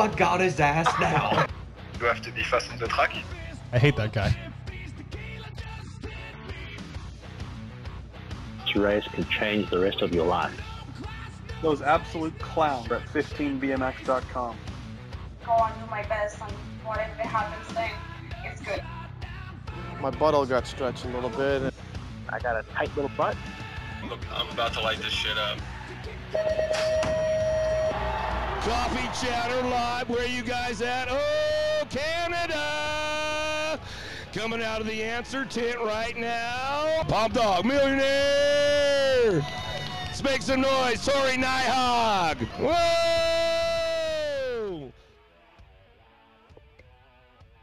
I got his ass now. You have to be fast on the track. I hate that guy. This race can change the rest of your life. Those absolute clowns at 15bmx.com. Go on, do my best, and whatever happens then, it's good. My butthole got stretched a little bit. I got a tight little butt. Look, I'm about to light this shit up. Coffee Chatter Live. Where you guys at? Oh, Canada! Coming out of the answer tent right now. Pop Dog Millionaire! Let's make some noise. Sorry, Nighthog! Whoa!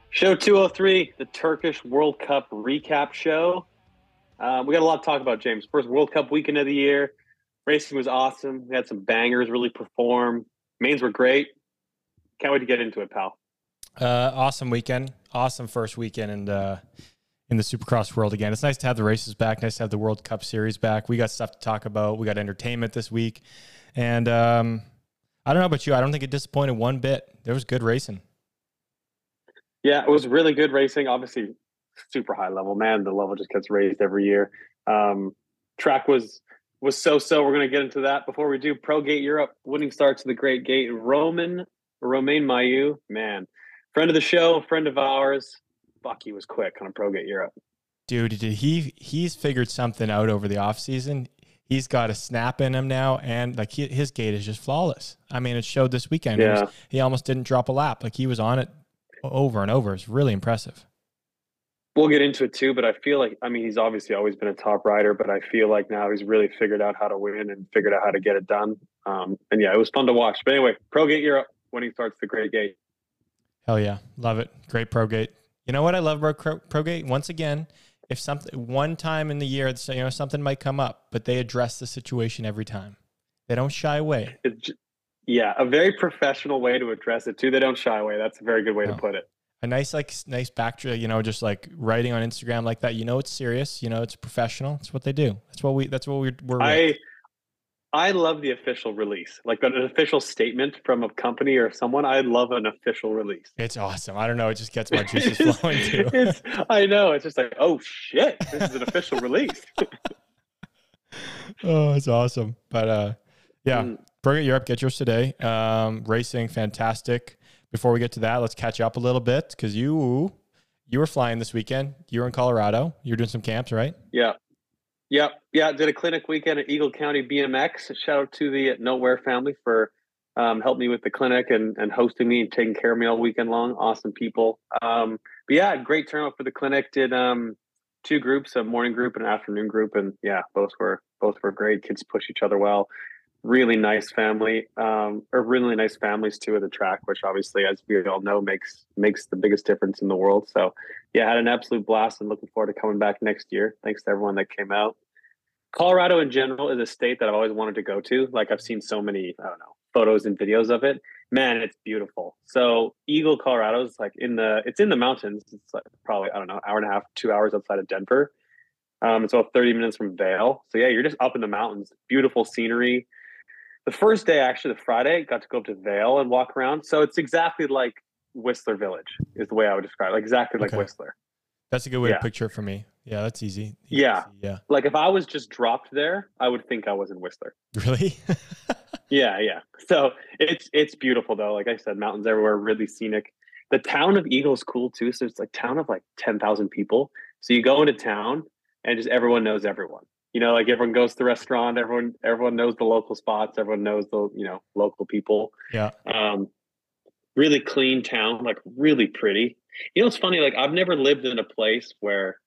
Show 203, the Turkish World Cup recap show. Uh, we got a lot to talk about, James. First World Cup weekend of the year. Racing was awesome. We had some bangers really perform. Mains were great. Can't wait to get into it, pal. Uh, awesome weekend. Awesome first weekend in the in the Supercross world again. It's nice to have the races back. Nice to have the World Cup Series back. We got stuff to talk about. We got entertainment this week, and um, I don't know about you. I don't think it disappointed one bit. There was good racing. Yeah, it was really good racing. Obviously, super high level. Man, the level just gets raised every year. Um, track was was so so. We're going to get into that before we do. Pro Gate Europe winning starts to the Great Gate. Roman Romain Mahieu, man, friend of the show, friend of ours. Fuck, he was quick on a Pro Gate Europe. Dude, did he he's figured something out over the offseason. He's got a snap in him now, and like he, his gate is just flawless. I mean, it showed this weekend. He was- Yeah. he almost didn't drop a lap. Like he was on it over and over. It's really impressive. We'll get into it too, but I feel like I mean he's obviously always been a top rider, but I feel like now he's really figured out how to win and figured out how to get it done. Um, and yeah, it was fun to watch. But anyway, Pro Gate Europe when he starts the Great Gate. Hell yeah, love it. Great pro gate. You know what I love about pro, pro gate? Once again, if something one time in the year, you know, something might come up, but they address the situation every time. They don't shy away. It's yeah, a very professional way to address it too. They don't shy away. That's a very good way No. to put it. A nice like nice backdrop, you know, just like writing on Instagram like that. You know, it's serious. You know, it's professional. It's what they do. That's what we. That's what we're. we're with. I I love the official release, like an official statement from a company or someone. I love an official release. It's awesome. I don't know. It just gets my juices flowing too. it's, I know. It's just like, oh shit, this is an official release. oh, it's awesome. But uh, yeah, Mm. Pro Gate Europe, get yours today. Um, racing, fantastic. Before we get to that, let's catch up a little bit because you you were flying this weekend. You were in Colorado. You were doing some camps, right? Yeah. Yep. Yeah. Did a clinic weekend at Eagle County BMX. Shout out to the Nowhere family for um, helping me with the clinic and, and hosting me and taking care of me all weekend long. Awesome people. Um, but yeah, great turnout for the clinic. Did um, two groups, a morning group and an afternoon group. And yeah, both were both were great. Kids push each other well. Really nice family, um, or really nice families too at the track, which obviously, as we all know, makes makes the biggest difference in the world. So yeah, had an absolute blast and looking forward to coming back next year. Thanks to everyone that came out. Colorado in general is a state that I've always wanted to go to. Like I've seen so many, I don't know, photos and videos of it. Man, it's beautiful. So Eagle, Colorado is like in the it's in the mountains. It's like probably, I don't know, hour and a half, two hours outside of Denver. Um, it's about 30 minutes from Vail So yeah, you're just up in the mountains. Beautiful scenery. The first day, actually, the Friday, got to go up to Vail and walk around. So it's exactly like Whistler Village, is the way I would describe it. Like exactly like Whistler. That's a good way Yeah. to picture it for me. Yeah, that's easy. Easy Yeah. Yeah. Like if I was just dropped there, I would think I was in Whistler. Really? Yeah, yeah. So it's it's beautiful though. Like I said, mountains everywhere, really scenic. The town of Eagle is cool too. So it's like town of like ten thousand people. So you go into town and just everyone knows everyone. You know, like everyone goes to the restaurant, everyone everyone knows the local spots, everyone knows the, you know, local people. yeah. Um really clean town, like really pretty. You know, it's funny, like I've never lived in a place where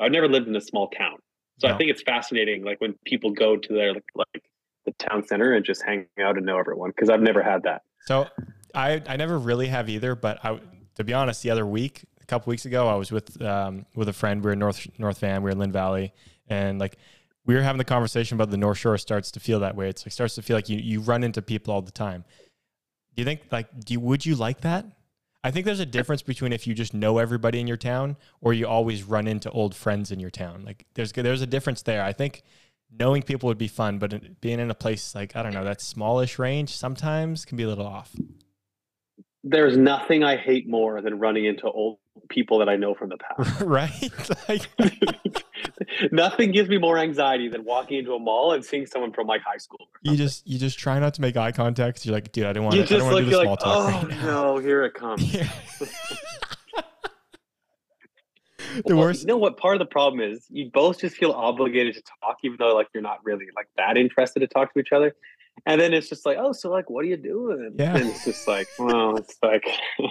I've never lived in a small town. So No. I think it's fascinating, like when people go to their like, like the town center and just hang out and know everyone because I've never had that. So I I never really have either, but I to be honest, the other week, a couple weeks ago, I was with um with a friend. We were in North North Van, we were in Lynn Valley, and like we were having the conversation about the North Shore starts to feel that way. It's like starts to feel like you you run into people all the time. Do you think like do you, would you like that? I think there's a difference between if you just know everybody in your town or you always run into old friends in your town. Like there's there's a difference there. I think knowing people would be fun, but being in a place like I don't know that smallish range sometimes can be a little off. There's nothing I hate more than running into old people that I know from the past. right? Like, nothing gives me more anxiety than walking into a mall and seeing someone from like high school. you just you just try not to make eye contact. You're like, dude, I don't want to. I just look you're small like, talk oh right no, here it comes. Yeah. the Well, worst. You know what? Part of the problem is you both just feel obligated to talk, even though like you're not really like that interested to talk to each other. And then it's just like, oh, so like, what are you doing? Yeah. And it's just like, well, it's like,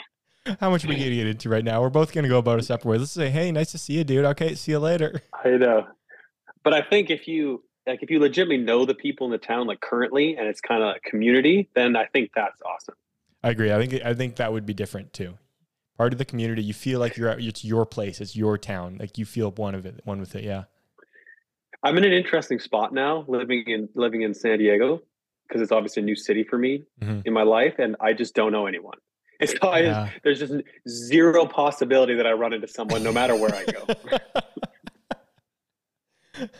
How much are we gonna get into right now? We're both gonna go about a separate ways. Let's say, hey, nice to see you, dude. Okay, see you later. I know. But I think if you like, if you legitimately know the people in the town like currently, and it's kind of a community, then I think that's awesome. I agree. I think I think that would be different too. Part of the community, you feel like you're at, it's your place, it's your town. Like you feel one of it, one with it. Yeah. I'm in an interesting spot now, living in living in San Diego, because it's obviously a new city for me Mhm. in my life, and I just don't know anyone. And so I Yeah. there's just zero possibility that I run into someone, no matter where I go.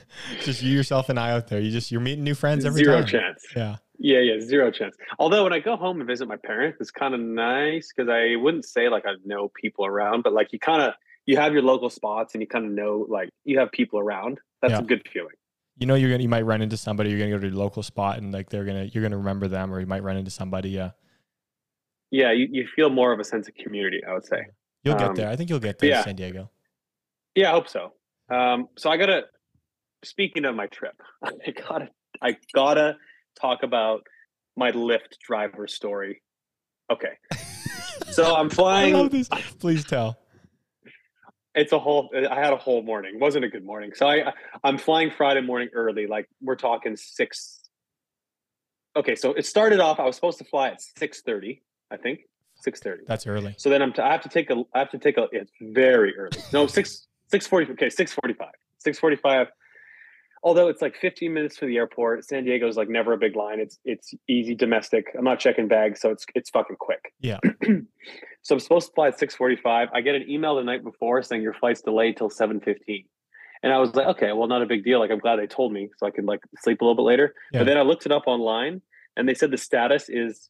just you yourself and I out there. You just you're meeting new friends every zero time. chance. Yeah. Yeah, yeah, zero chance. Although when I go home and visit my parents, it's kind of nice because I wouldn't say like I know people around, but like you kind of you have your local spots and you kind of know like you have people around. That's Yeah. a good feeling. You know you're gonna you might run into somebody, you're gonna go to your local spot and like they're gonna you're gonna remember them or you might run into somebody. Yeah. Yeah, you, you feel more of a sense of community. I would say. You'll get Um, there. I think you'll get there yeah. San Diego. Yeah, I hope so. Um, so I gotta. Speaking of my trip, I gotta I gotta talk about my Lyft driver story. Okay, so I'm flying. Please tell. It's a whole uh, i had a whole morning. It wasn't a good morning. So i i'm flying friday morning early like we're talking six okay so it started off i was supposed to fly at 6.30 i think 6.30 That's early. so then i'm t- i have to take a i have to take a it's very early. No 6 6.40 okay 6.45 6.45 although it's like 15 minutes to the airport san diego's like never a big line it's it's easy domestic i'm not checking bags so it's it's fucking quick Yeah. so I'm supposed to fly at 6:45. I get an email the night before saying your flight's delayed till 7:15. And I was like, okay, well, not a big deal. Like, I'm glad they told me so I could like sleep a little bit later. Yeah. But then I looked it up online and they said the status is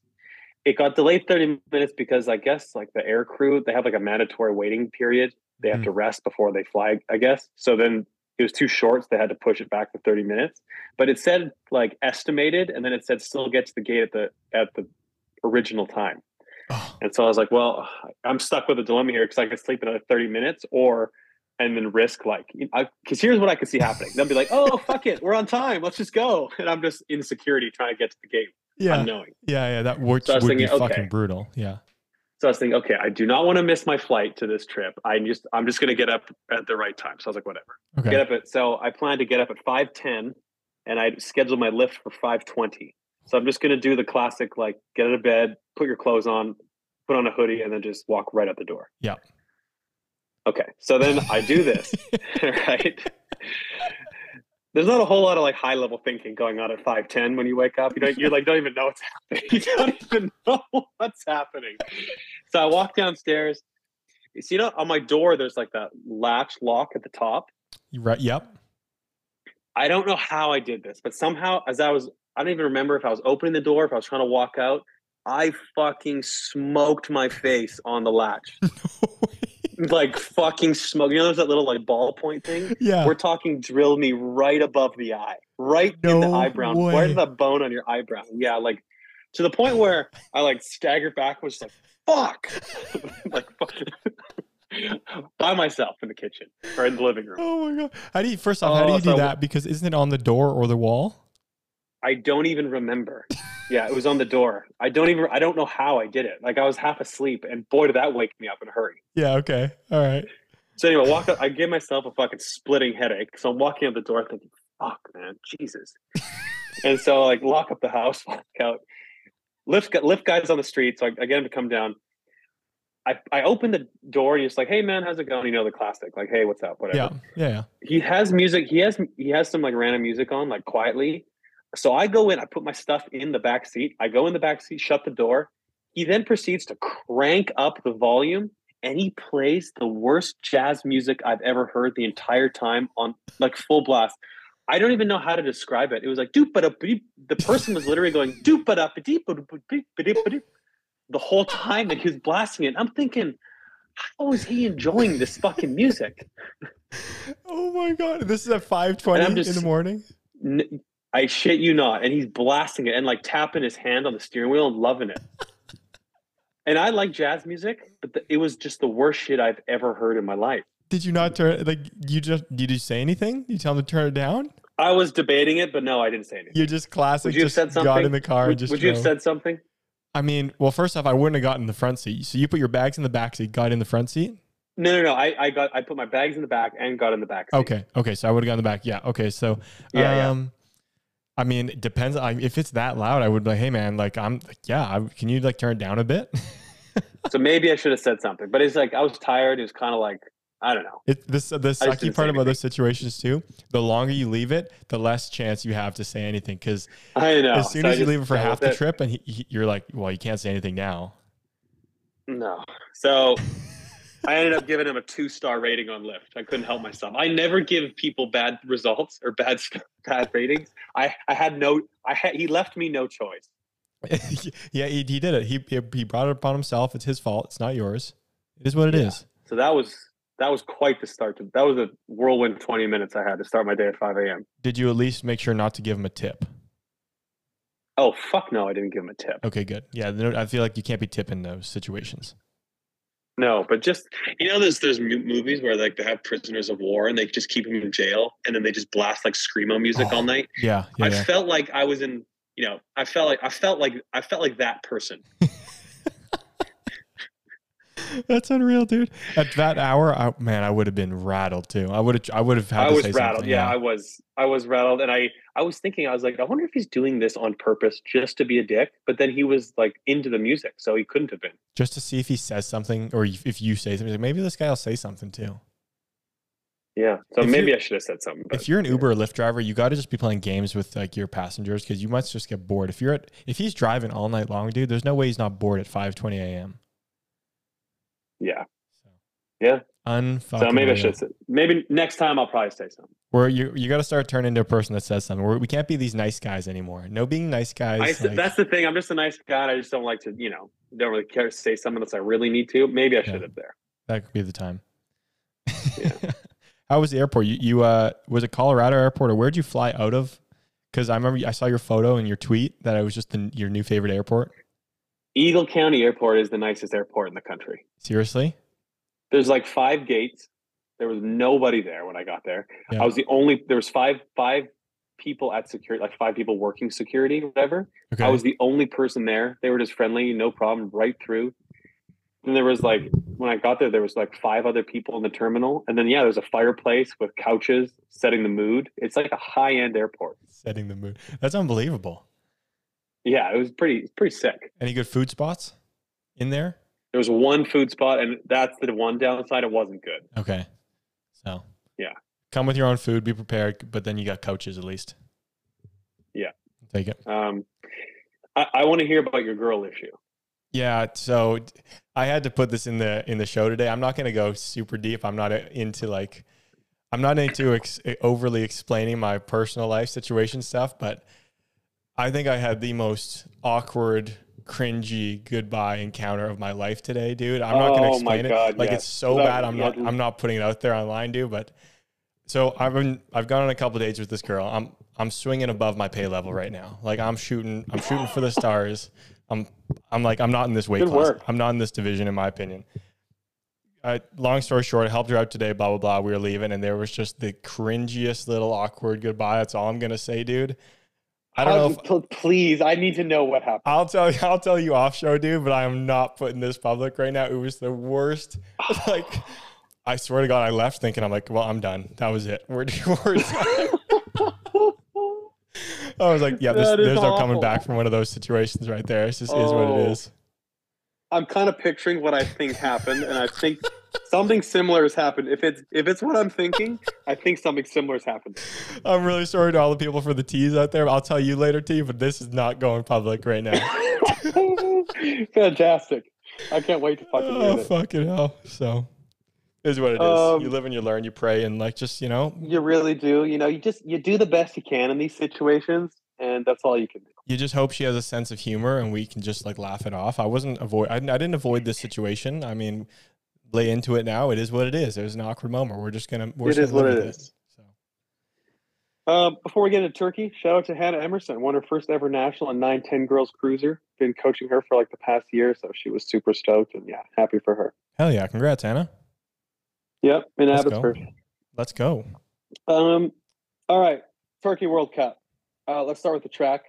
it got delayed 30 minutes because I guess like the air crew, they have like a mandatory waiting period. They have hmm. to rest before they fly, I guess. So then it was too short, so they had to push it back to 30 minutes. But it said like estimated, and then it said still get to the gate at the at the original time. Oh, And so I was like, well, I'm stuck with a dilemma here because I could sleep another 30 minutes or and then risk like because here's what I could see happening. They'll be like, oh fuck it, we're on time, let's just go. And I'm just in security trying to get to the gate, yeah. unknowing. Yeah, yeah. That which So would be thinking, fucking brutal. Yeah. So I was thinking, okay, I do not want to miss my flight to this trip. I just I'm just gonna get up at the right time. So I was like, whatever. Okay. Get up at so I plan to get up at 510 and I scheduled my Lyft for 520. So I'm just gonna do the classic like get out of bed, put your clothes on, put on a hoodie, and then just walk right out the door. Yeah. Okay. So then I do this, right? There's not a whole lot of like high level thinking going on at 510 when you wake up. You don't you're like don't even know what's happening. You don't even know what's happening. So I walk downstairs. You see, you know, on my door, there's like that latch lock at the top. You right. Yep. I don't know how I did this, but somehow as I was, I don't even remember if I was opening the door, if I was trying to walk out, I fucking smoked my face on the latch. like fucking smoke. You know, there's that little like ballpoint thing. yeah. We're talking drill me right above the eye, right in the eyebrow, way. right in the bone on your eyebrow. Yeah, like to the point where I like staggered back, was like, fuck, like fucking by myself in the kitchen or in the living room. Oh my god. How do you first off? how do Oh, you do so- that? Because isn't it on the door or the wall? I don't even remember. Yeah, it was on the door. I don't even. I don't know how I did it. Like I was half asleep, and boy, did that wake me up in a hurry. Yeah. Okay. All right. So anyway, walk up. I gave myself a fucking splitting headache. So I'm walking out the door, thinking, "Fuck, man, Jesus." and so like lock up the house, walk out, Lyft Lyft guys on the street. So I, I get him to come down. I I open the door and he's like, "Hey man, how's it going?" You know the classic, like, "Hey, what's up?" Whatever. Yeah. Yeah. Yeah. he has music he has he has some like random music on like quietly so i go in i put my stuff in the back seat i go in the back seat shut the door he then proceeds to crank up the volume and he plays the worst jazz music i've ever heard the entire time on like full blast i don't even know how to describe it it was like doop the person was literally going doop the whole time that he was blasting it. I'm thinking, how is he enjoying this fucking music? Oh my god, this is at five twenty in the morning. N- I shit you not. And he's blasting it and like tapping his hand on the steering wheel and loving it. and I like jazz music, but the, it was just the worst shit I've ever heard in my life. Did you not turn like you just did you say anything? You tell him to turn it down? I was debating it, but no, I didn't say anything. You just classic. Would you have just said something? got in the car would would you have said something? I mean, well, first off, I wouldn't have gotten in the front seat. So you put your bags in the back seat, got in the front seat. No, no, no. I, I got I put my bags in the back and got in the back. seat. Okay, okay. So I would have gone in the back. Yeah. Okay. So, Yeah, yeah. Um, I mean, it depends. I, if it's that loud, I would be like, hey man, like I'm, like, yeah. I, can you like turn it down a bit? So maybe I should have said something. But it's like I was tired. It was kind of like I don't know. It, this the just sucky part about those situations too. The longer you leave it, the less chance you have to say anything. Because I know. as soon So I as you leave it for half the it. trip, and he, he, you're like, well, you can't say anything now. No. So I ended up giving him a two star rating on Lyft. I couldn't help myself. I never give people bad results or bad bad ratings. I I had no. I had he left me no choice. yeah, he, he did it. He, he brought it upon himself. It's his fault. It's not yours. It is what it is. So that was that was quite the start. To, that was a whirlwind twenty minutes I had to start my day at five a.m. Did you at least make sure not to give him a tip? Oh fuck no! I didn't give him a tip. Okay, good. Yeah, I feel like you can't be tipping those situations. No, but just You know, there's there's movies where like they have prisoners of war and they just keep them in jail and then they just blast like screamo music Oh, all night. Yeah, yeah, I yeah. felt like I was in. You know, I felt like I felt like I felt like that person. That's unreal, dude. At that hour, I, man, I would have been rattled too. I would have, I would have had I to was say rattled. something. Yeah, I was. I was rattled, and I I was thinking, I was like, I wonder if he's doing this on purpose just to be a dick. But then he was like into the music, so he couldn't have been. just to see if he says something, or if you say something. Like, maybe this guy will say something too. Yeah. So If maybe I should have said something. If you're an Uber or Lyft driver, you got to just be playing games with like your passengers because you might just get bored. If you're at, if he's driving all night long, dude, there's no way he's not bored at 5:20 a.m. Yeah. So. Yeah. Unfucking. So maybe I should. Maybe next time I'll probably say something. Where you you got to start turning into a person that says something. We're, we can't be these nice guys anymore. No being nice guys. I, like- that's the thing. I'm just a nice guy. I just don't like to, you know, don't really care to say something unless I really need to. Maybe I should have there. that could be the time. Yeah. How was the airport? You, you uh, was it Colorado airport or where'd you fly out of? Because I remember I saw your photo and your tweet that it was just the, your new favorite airport. Eagle County Airport is the nicest airport in the country. Seriously? There's like five gates. There was nobody there when I got there. Yeah. I was the only. There was five five people at security, like five people working security, whatever. Okay. I was the only person there. They were just friendly, no problem, right through. Then there was like when I got there, there was like five other people in the terminal, and then yeah, there's a fireplace with couches setting the mood. It's like a high end airport. setting the mood. That's unbelievable. Yeah, it was pretty pretty sick. Any good food spots in there? There was one food spot, and that's the one downside. It wasn't good. Okay. So Yeah. come with your own food. Be prepared, but then you got couches at least. Yeah. Take it. Um, I, I want to hear about your girl issue. Yeah, so I had to put this in the in the show today. I'm not going to go super deep. I'm not uh, into like I'm not into ex- overly explaining my personal life situation stuff, but I think I had the most awkward, cringy goodbye encounter of my life today, dude. I'm not going to Oh my explain it. Like yes. it's so That- bad. I'm not. I'm not putting it out there online, dude, but so I've been I've gone on a couple dates with this girl. I'm I'm swinging above my pay level right now. Like I'm shooting I'm shooting for the stars. I'm I'm like I'm not in this weight Good class. work. I'm not in this division in my opinion. I, long story short, I helped her out today, blah blah blah. We were leaving and there was just the cringiest little awkward goodbye. That's all I'm going to say, dude. I don't know if please, I need to know what happened. I'll tell you, I'll tell you off show, dude, but I am not putting this public right now. It was the worst. like, I swear to God, I left thinking, I'm like, well, I'm done. That was it. We're, we're done. I was like, yeah, this, That is there's no coming back from one of those situations right there. It just is what Oh. it is. I'm kind of picturing what I think happened, and I think something similar has happened. If it's if it's what I'm thinking, I think something similar has happened. I'm really sorry to all the people for the tease out there. I'll tell you later, T, but this is not going public right now. Fantastic! I can't wait to fucking oh, hear this. fucking hell. So, is what it is. Um, you live and you learn, you pray, and like, just, you know, You really do. You know, you just you do the best you can in these situations, and that's all you can do. You just hope she has a sense of humor and we can just like laugh it off. I wasn't avoid. I, I didn't avoid this situation. I mean, lay into it now. It is what it is. There's an awkward moment. We're just gonna. We're It just is gonna what live it. So Uh, before we get into Turkey, shout out to Hannah Emerson, won her first ever national and 910 girls cruiser. Been coaching her for like the past year, so she was super stoked and yeah, happy for her. hell yeah! Congrats, Anna. Yep, in Let's go. Abbotsford. Let's go. Um, all right, Turkey World Cup. Uh, let's start with the track.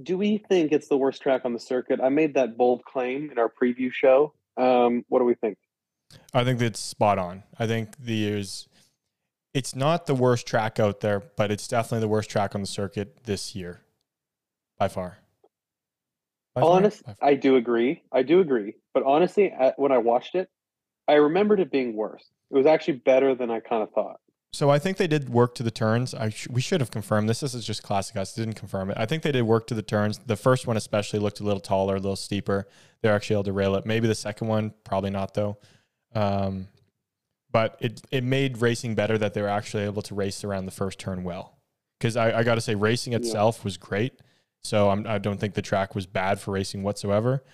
Do we think it's the worst track on the circuit? I made that bold claim in our preview show. Um, what do we think? I think that's spot on. I think there's. It's not the worst track out there, but it's definitely the worst track on the circuit this year, by far. By far? Honest, By far. I do agree. I do agree. But honestly, when I watched it, I remembered it being worse. It was actually better than I kind of thought. So I think they did work to the turns. I sh- we should have confirmed this. This is just classic us. Didn't confirm it. I think they did work to the turns. The first one especially looked a little taller, a little steeper. They're actually able to rail it. Maybe the second one, probably not though. Um, but it it made racing better that they were actually able to race around the first turn well. Because I, I got to say, racing itself was great. So I'm, I don't think the track was bad for racing whatsoever.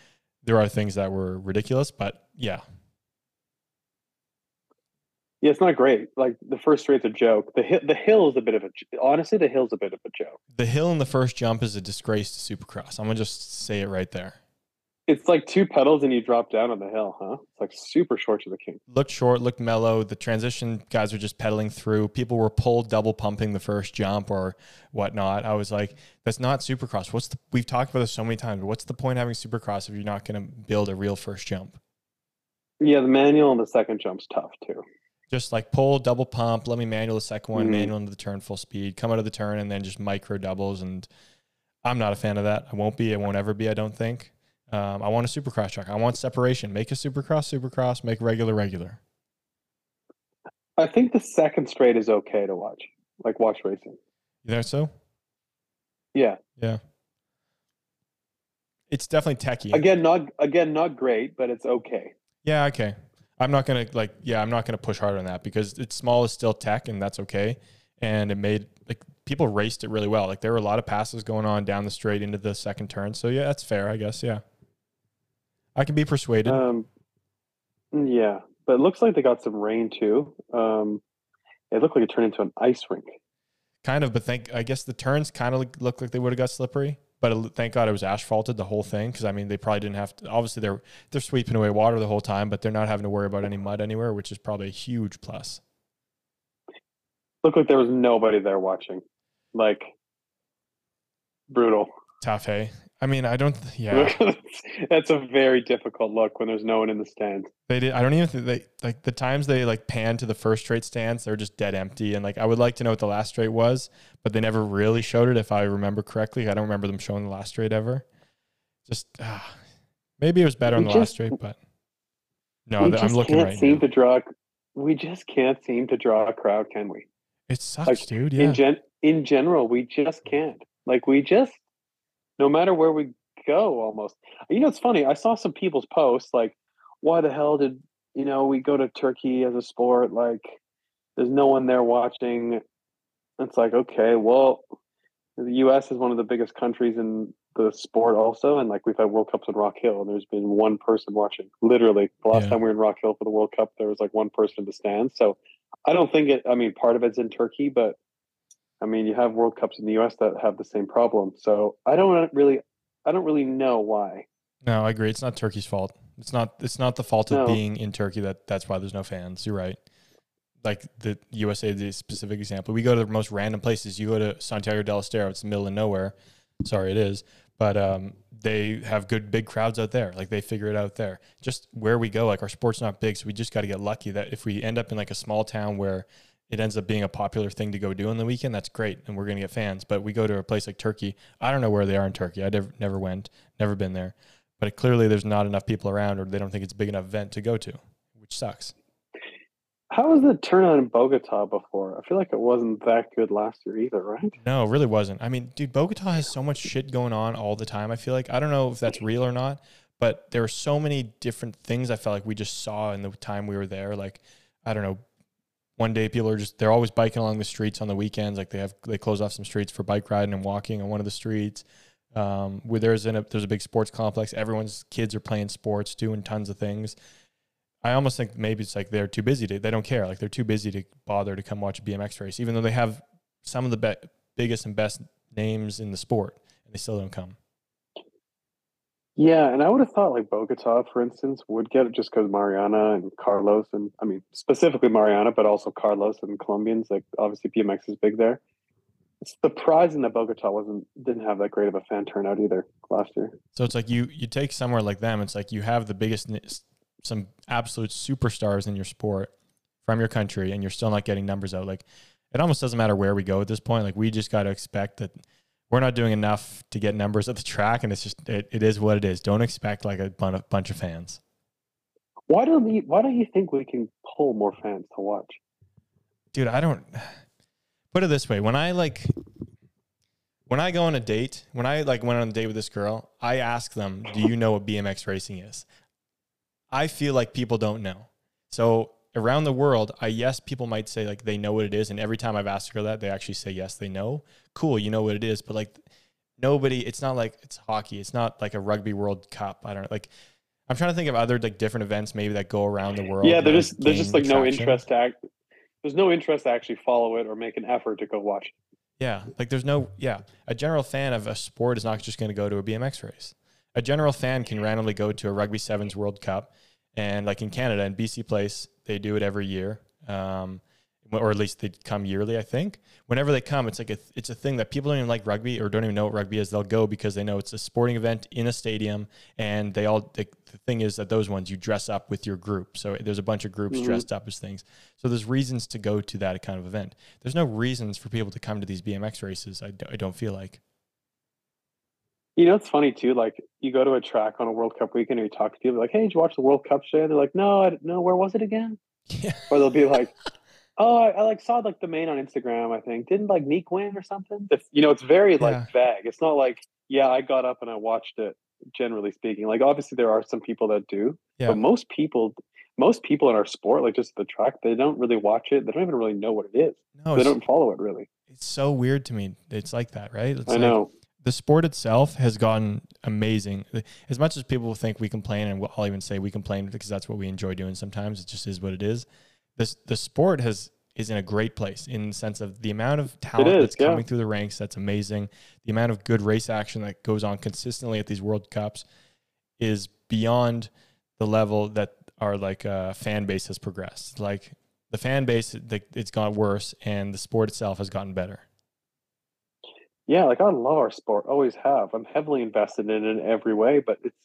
There are things that were ridiculous, but yeah, Yeah, it's not great. Like the first straight's a joke. The hill, the hill is a bit of a Honestly, the hill's a bit of a joke. the hill in the first jump is a disgrace to Supercross. I'm gonna just say it right there. It's like two pedals and you drop down on the hill, huh? It's like super short to the king. looked short, looked mellow. The transition guys were just pedaling through. People were pulled double pumping the first jump or whatnot. I was like, that's not supercross. What's the we've talked about this so many times. What's the point of having supercross if you're not gonna build a real first jump? Yeah, the manual and the second jump's tough too. Just like pull, double pump, let me manual the second one, Mhm. manual into the turn full speed, come out of the turn and then just micro doubles. And I'm not a fan of that. I won't be, I won't ever be, I don't think. Um, I want a supercross track. I want separation. Make a supercross, supercross, make regular, regular. I think the second straight is okay to watch. Like watch racing. You think so? Yeah. Yeah. It's definitely techie. Again, not again not great, but it's okay. Yeah, okay. I'm not gonna like yeah, I'm not gonna push hard on that because it's small is still tech and that's okay. And it made like people raced it really well. Like there were a lot of passes going on down the straight into the second turn. So yeah, that's fair, I guess. Yeah. I can be persuaded. Um, yeah, but it looks like they got some rain too. Um, it looked like it turned into an ice rink. kind of, but thank I guess the turns kind of look, look like they would have got slippery. But it, thank God it was asphalted the whole thing because I mean they probably didn't have to. Obviously they're they're sweeping away water the whole time, but they're not having to worry about any mud anywhere, which is probably a huge plus. Looked like there was nobody there watching. Like brutal. Tough, hey. I mean, I don't. Yeah, That's a very difficult look when there's no one in the stands. They did. I don't even think they like the times they like panned to the first straight stands. They're just dead empty. And like I would like to know what the last straight was, but they never really showed it. If I remember correctly, I don't remember them showing the last straight ever. Just ah, maybe it was better on We the last straight, but no, we th- just I'm looking can't right seem now. to draw. We just can't seem to draw a crowd, can we? It sucks, like, dude. Yeah, In gen, in general, we just can't. Like we just, no matter where we go, almost. You know, it's funny. I saw some people's posts like, "Why the hell did you know we go to Turkey as a sport? Like, there's no one there watching." It's like, okay, well, the U.S. is one of the biggest countries in the sport, also, and like we've had World Cups in Rock Hill, and there's been one person watching. Literally, the last Yeah. time we were in Rock Hill for the World Cup, there was like one person in the stands. So, I don't think it. I mean, part of it's in Turkey, but I mean, you have World Cups in the U.S. that have the same problem. So I don't really, I don't really know why. no, I agree. It's not Turkey's fault. It's not. It's not the fault of No. being in Turkey that that's why there's no fans. You're right. Like the USA, the specific example. We go to the most random places. You go to Santiago del Estero. It's the middle of nowhere. Sorry, it is. But um, they have good big crowds out there. Like they figure it out there. Just where we go, like our sport's not big, so we just got to get lucky that if we end up in like a small town where it ends up being a popular thing to go do on the weekend, that's great, and we're gonna get fans. But we go to a place like Turkey. I don't know where they are in Turkey. I never never went, never been there. But clearly, there's not enough people around, or they don't think it's a big enough event to go to, which sucks. How was the turnout in Bogota before? I feel like it wasn't that good last year either, right? No, it really wasn't. I mean, dude, Bogota has so much shit going on all the time. I feel like I don't know if that's real or not, but there were so many different things I felt like we just saw in the time we were there. Like, I don't know, one day people are just they're always biking along the streets on the weekends. Like they have they close off some streets for bike riding and walking on one of the streets. Um, where there's in a there's a big sports complex. Everyone's kids are playing sports, doing tons of things. I almost think maybe it's like they're too busy to they don't care. Like they're too busy to bother to come watch a BMX race, even though they have some of the be- biggest and best names in the sport, and they still don't come. Yeah, and I would have thought like Bogota, for instance, would get it just because Mariana and Carlos, and I mean specifically Mariana, but also Carlos and Colombians. Like obviously BMX is big there. It's surprising that Bogota wasn't didn't have that great of a fan turnout either last year. So it's like you you take somewhere like them. It's like you have the biggest, some absolute superstars in your sport from your country, and you're still not getting numbers out. Like it almost doesn't matter where we go at this point. Like we just got to expect that we're not doing enough to get numbers at the track, and it's just it, it is what it is. Don't expect like a bun- bunch of fans. Why don't we, Why don't you think we can pull more fans to watch? dude i don't put it this way when i like when i go on a date when i like went on a date with this girl i ask them do you know what bmx racing is i feel like people don't know so around the world i yes people might say like they know what it is and every time i've asked her that they actually say yes they know cool you know what it is but like nobody it's not like it's hockey it's not like a rugby world cup i don't know like i'm trying to think of other like different events maybe that go around the world yeah, there's just there's just like no interest to act. There's no interest to actually follow it or make an effort to go watch. It. Yeah, like there's no yeah. A general fan of a sport is not just going to go to a BMX race. A general fan can randomly go to a rugby sevens World Cup, and like in Canada and BC Place, they do it every year, um, or at least they come yearly. I think whenever they come, it's like a it's a thing that people don't even like rugby or don't even know what rugby is. They'll go because they know it's a sporting event in a stadium, and they all the, the thing is that those ones you dress up with your group. So there's a bunch of groups Mhm. dressed up as things. So there's reasons to go to that kind of event. There's no reasons for people to come to these BMX races. I, d- I don't feel like. You know, it's funny too. Like you go to a track on a World Cup weekend, and you talk to people like, "Hey, did you watch the World Cup today?" They're like, "No, I, no. Where was it again?" Yeah. Or they'll be like, "Oh, I, I like saw like the main on Instagram. I think didn't like Niek win or something." It's, you know, it's very like Yeah. vague. It's not like, "Yeah, I got up and I watched it." Generally speaking, like obviously there are some people that do, Yeah. but most people, most people in our sport, like just the track, they don't really watch it. They don't even really know what it is. No, they don't follow it really. it's so weird to me. It's like that, right? It's I like know. The sport itself has gotten amazing. As much as people think we complain, and I'll even say we complain because that's what we enjoy doing sometimes. It just is what it is. This the sport has is in a great place in the sense of the amount of talent is, that's yeah. coming through the ranks. That's amazing. The amount of good race action that goes on consistently at these World Cups is beyond the level that our like uh, fan base has progressed. Like the fan base, the, it's gone worse, and the sport itself has gotten better. Yeah, like I love our sport, always have. I'm heavily invested in it in every way, but it's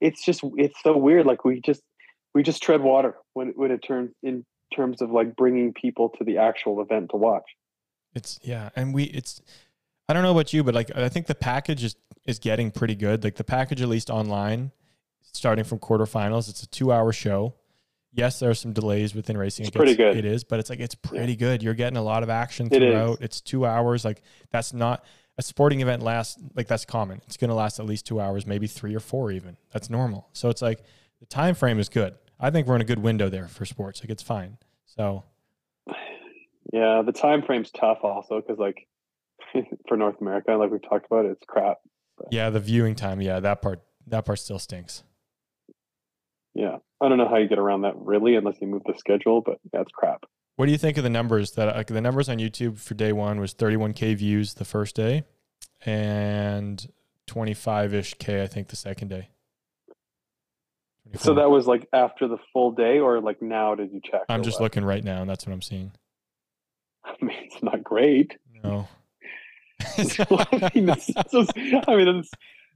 it's just it's so weird. Like we just we just tread water when when it turns in terms of like bringing people to the actual event to watch. It's yeah, and we it's I don't know about you, but like I think the package is is getting pretty good. Like the package, at least online, starting from quarterfinals, it's a two hour show. Yes, there are some delays within racing. It's It pretty good. It is, but it's like it's pretty good. You're getting a lot of action It throughout. It's two hours. Like that's not a sporting event lasts like that's common. It's going to last at least two hours, maybe three or four even. That's normal. So it's like the time frame is good. I think we're in a good window there for sports. Like it's fine. So Yeah, the time frame's tough also because like for North America, like we've talked about, it's crap. yeah, the viewing time. Yeah, that part that part still stinks. Yeah, I don't know how you get around that really, unless you move the schedule. But that's crap. What do you think of the numbers that like the numbers on YouTube for day one was 31k views the first day and 25ish k I think the second day. So that was like after the full day, or like now? Did you check? I'm just what? looking right now and that's what I'm seeing. I mean, it's not great. No. I mean, it's just, I mean, it's,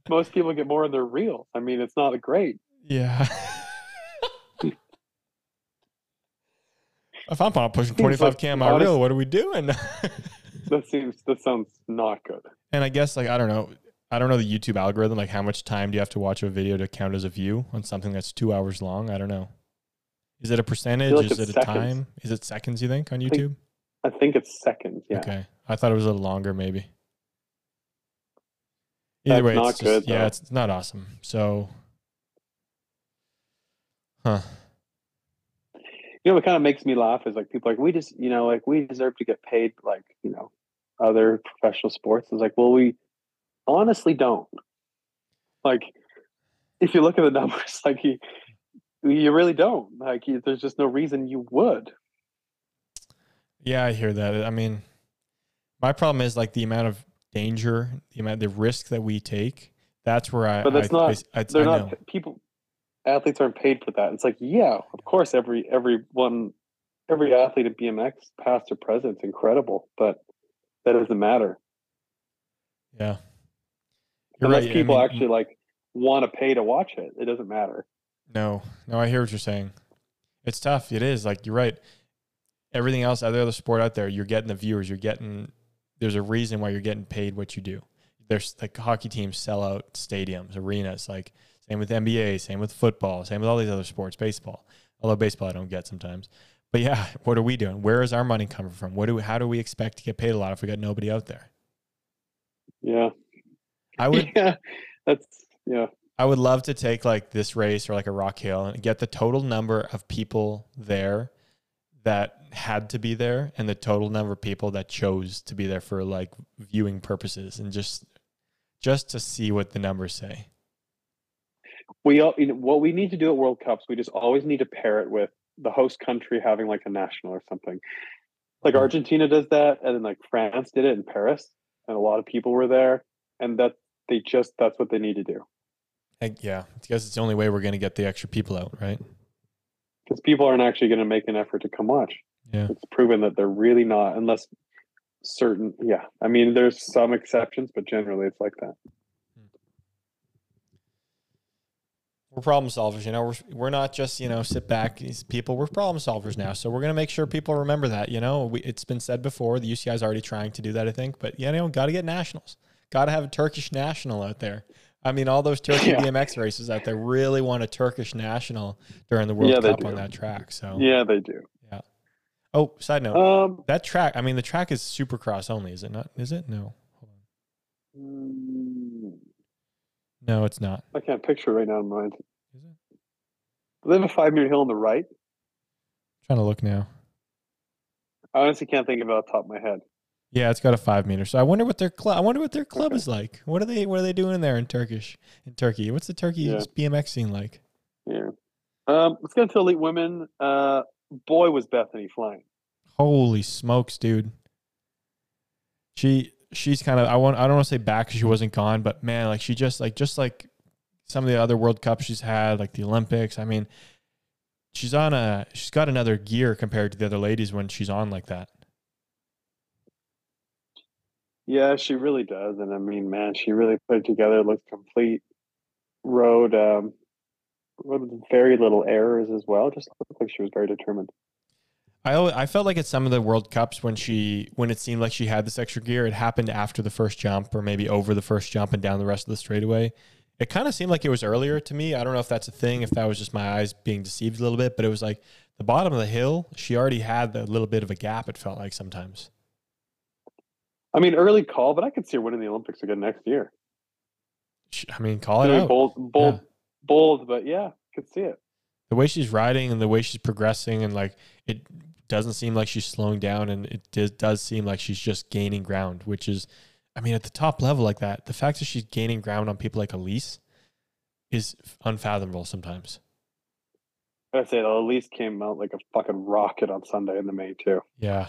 most people get more in their reels. I mean, it's not great. yeah. if I'm pushing Seems 25k on my honest- reel, what are we doing? That seems that sounds not good. and I guess like I don't know, I don't know the YouTube algorithm. Like how much time do you have to watch a video to count as a view on something that's two hours long? I don't know. Is it a percentage? like Is it a seconds. time? Is it seconds? You think on think- YouTube? I think it's seconds. Yeah. Okay, I thought it was a little longer, maybe. Either That's way, not it's just, good, yeah, it's, it's not awesome. So, huh? You know what kind of makes me laugh is like people are like we just you know like we deserve to get paid like you know other professional sports. It's like well we honestly don't. Like if you look at the numbers, like you you really don't. Like you, there's just no reason you would. Yeah, I hear that. I mean, my problem is like the amount of danger, the amount, the risk that we take. That's where I. But that's I, not. I, I, they're not people. Athletes aren't paid for that. It's like yeah, of course every every one every athlete at BMX, past or present, is incredible, but that doesn't matter Yeah. You're unless right. I people mean, actually like want to pay to watch it. It doesn't matter. No, no, I hear what you're saying. It's tough. It is like you're right. Everything else, every other sport out there, you're getting the viewers. You're getting. There's a reason why you're getting paid what you do. There's like hockey teams sell out stadiums, arenas. Like same with NBA, same with football, same with all these other sports, baseball. Although baseball I don't get sometimes. But yeah, what are we doing? Where is our money coming from? What do we, how do we expect to get paid a lot if we got nobody out there? Yeah, I would yeah, that's yeah. I would love to take like this race or like a Rock Hill and get the total number of people there that had to be there and the total number of people that chose to be there for like viewing purposes and just just to see what the numbers say. We all you know, what we need to do at World Cups. We just always need to pair it with the host country having like a national or something. Like Mhm. Argentina does that, and then like France did it in Paris, and a lot of people were there, and that they just that's what they need to do I, yeah, I guess it's the only way we're going to get the extra people out, right? because people aren't actually going to make an effort to come watch. Yeah. It's proven that they're really not, unless certain. Yeah, I mean, there's some exceptions, but generally it's like that. We're problem solvers, you know. We're we're not just you know sit back these people. We're problem solvers now, so we're gonna make sure people remember that. You know, we, it's been said before. The UCI is already trying to do that, I think. But you know, got to get nationals. Got to have a Turkish national out there. I mean, all those Turkish Yeah. BMX races out there really want a Turkish national during the World Yeah, Cup on that track. So Yeah, they do. Yeah. Oh, side note, Um, that track. I mean, the track is Supercross only, is it not? Is it? No, Hold on. mm, no, it's not. I can't picture it right now in my mind. Is it? They have a five meter hill on the right. trying to look now. I honestly can't think of it off the top of my head. Yeah, it's got a five meter. So I wonder what their club. I wonder what their club Okay. is like. What are they? What are they doing there in Turkish? In Turkey, what's the Turkey Yeah. BMX scene like? Yeah. Um, let's get into elite women. Uh, boy, was Bethany flying. Holy smokes, dude! She she's kind of I want I don't want to say back 'cause she wasn't gone, but man, like she just like just like some of the other World Cups she's had, like the Olympics. I mean, she's on a she's got another gear compared to the other ladies when she's on like that. Yeah, she really does. And I mean, man, she really put it together. Looked complete. Rode um, rode very little errors as well. Just looked like she was very determined. I always, I felt like at some of the World Cups when she when it seemed like she had this extra gear, it happened after the first jump or maybe over the first jump and down the rest of the straightaway. It kind of seemed like it was earlier to me. I don't know if that's a thing, if that was just my eyes being deceived a little bit, but it was like the bottom of the hill. She already had a little bit of a gap. It felt like sometimes. I mean, early call, but I could see her winning the Olympics again next year. I mean, call it out. bold, bold, Yeah. bold, but yeah, could see it. The way she's riding and the way she's progressing, and like it doesn't seem like she's slowing down, and it does, does seem like she's just gaining ground, which is, I mean, at the top level like that, the fact that she's gaining ground on people like Alise is unfathomable sometimes. I say Alise came out like a fucking rocket on Sunday in the main too. Yeah.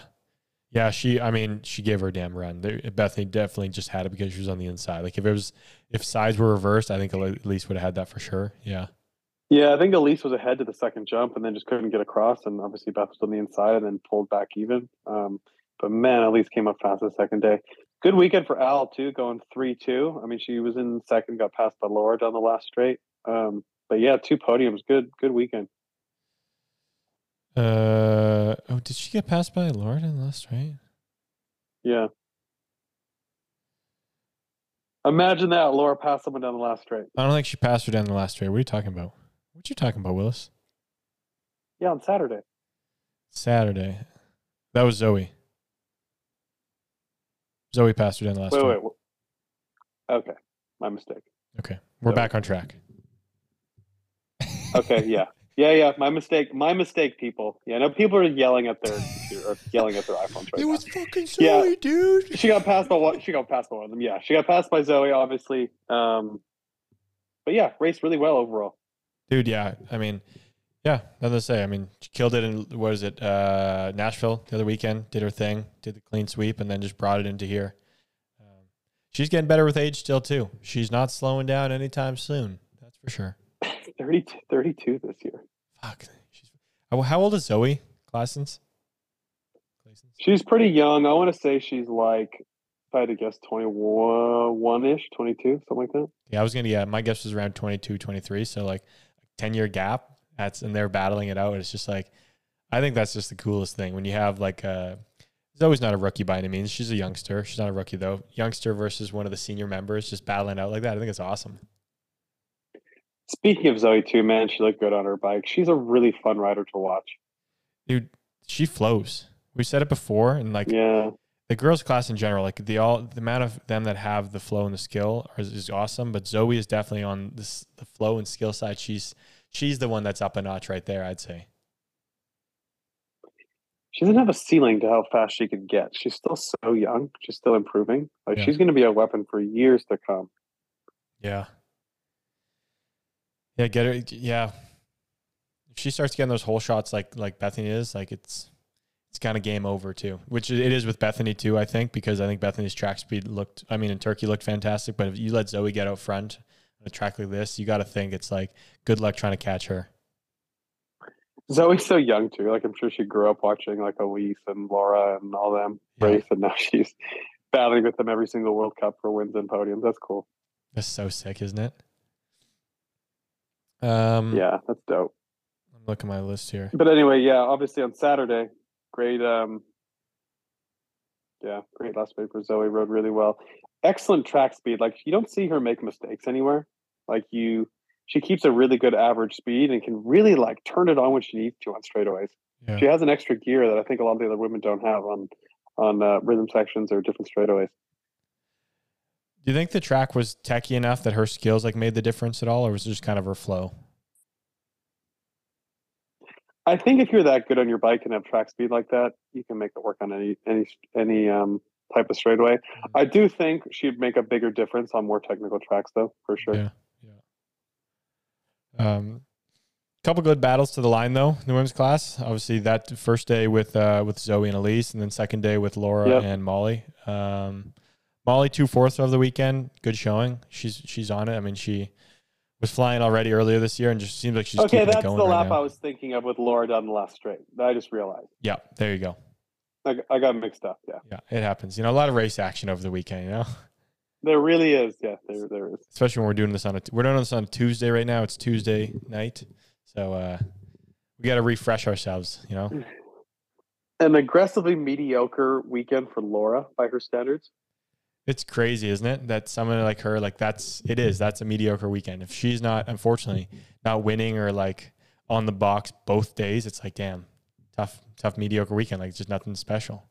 Yeah, she. I mean, she gave her a damn run. Bethany definitely just had it because she was on the inside. Like if it was, if sides were reversed, I think Alise would have had that for sure. Yeah. Yeah, I think Alise was ahead to the second jump and then just couldn't get across. And obviously Beth was on the inside and then pulled back even. Um, but man, Alise came up fast the second day. Good weekend for Al too, going three two. I mean, she was in second, got passed by Laura down the last straight. Um, but yeah, two podiums. Good, good weekend. Uh oh, did she get passed by Laura in the last straight? Yeah. Imagine that Laura passed someone down the last straight. I don't think she passed her down the last straight. What are you talking about? What you talking about, Willis? Yeah, on Saturday. Saturday. That was Zoe. Zoe passed her down the last Wait, straight. wait. wait. Okay, my mistake. Okay, we're Zoe. back on track. Okay, yeah. Yeah, yeah, my mistake. My mistake, people. Yeah, no, people are yelling at their or yelling at their iPhones right It now. was fucking Yeah. Zoe, dude. She got passed by one. She got passed by one of them. Yeah, she got passed by Zoe, obviously. Um, but yeah, raced really well overall. Dude, yeah. I mean, yeah, nothing to say. I mean, she killed it in what is it? Uh, Nashville the other weekend. Did her thing, did the clean sweep, and then just brought it into here. Um, she's getting better with age still too. She's not slowing down anytime soon. That's for sure. 32, 32 this year. Fuck. She's, oh, how old is Zoe Claessen? She's pretty young. I want to say she's like, if I had to guess, 21 ish, 22, something like that. Yeah, I was gonna. Yeah, my guess was around 22, 23. So like, ten year gap. That's and they're battling it out. It's just like, I think that's just the coolest thing when you have like uh, a. Zoe's not a rookie by any means. She's a youngster. She's not a rookie though. Youngster versus one of the senior members, just battling out like that. I think it's awesome. Speaking of Zoe, too, man, she looked good on her bike. She's a really fun rider to watch. Dude, she flows. We said it before, and like Yeah. The girls' class in general, like the all the amount of them that have the flow and the skill is, is awesome. But Zoe is definitely on this the flow and skill side. She's she's the one that's up a notch right there. I'd say. She doesn't have a ceiling to how fast she could get. She's still so young. She's still improving. Like Yeah. she's going to be a weapon for years to come. Yeah. Yeah, get her. Yeah. If she starts getting those whole shots like like Bethany is, like it's it's kind of game over too. Which it is with Bethany too, I think, because I think Bethany's track speed looked. I mean, in Turkey looked fantastic, but if you let Zoe get out front on a track like this, you got to think it's like good luck trying to catch her. Zoe's so young too. Like I'm sure she grew up watching like Alise and Laura and all them Yeah. race, and now she's battling with them every single World Cup for wins and podiums. That's cool. That's so sick, isn't it? Um, Yeah, that's dope. I'm looking at my list here. But anyway, yeah, obviously on Saturday, great. um Yeah, great last paper. Zoe. Rode really well. Excellent track speed. Like you don't see her make mistakes anywhere. Like you, she keeps a really good average speed and can really like turn it on when she needs to on straightaways. Yeah. She has an extra gear that I think a lot of the other women don't have on on uh, rhythm sections or different straightaways. Do you think the track was techy enough that her skills like made the difference at all, or was it just kind of her flow? I think if you're that good on your bike and have track speed like that, you can make it work on any any any um type of straightaway. I do think she'd make a bigger difference on more technical tracks, though, for sure. Yeah, yeah, Um, couple good battles to the line though in the women's class. Obviously, that first day with uh, with Zoe and Alise, and then second day with Laura Yep. and Molly. Um, Molly two fourths of the weekend, good showing. She's she's on it. I mean, she was flying already earlier this year, and just seems like she's okay, that's the right lap now. I was thinking of with Laura down the last straight. I just realized. Yeah, there you go. I, I got mixed up. Yeah, Yeah, it happens. You know, a lot of race action over the weekend. You know. there really is. Yeah, there there is. especially when we're doing this on a we're doing this on a Tuesday right now. It's Tuesday night, so uh, we got to refresh ourselves. You know, An aggressively mediocre weekend for Laura by her standards. It's crazy, isn't it? That someone like her, like that's it is. That's a mediocre weekend. If she's not, unfortunately, not winning or like on the box both days, it's like damn, tough, tough mediocre weekend. Like just nothing special.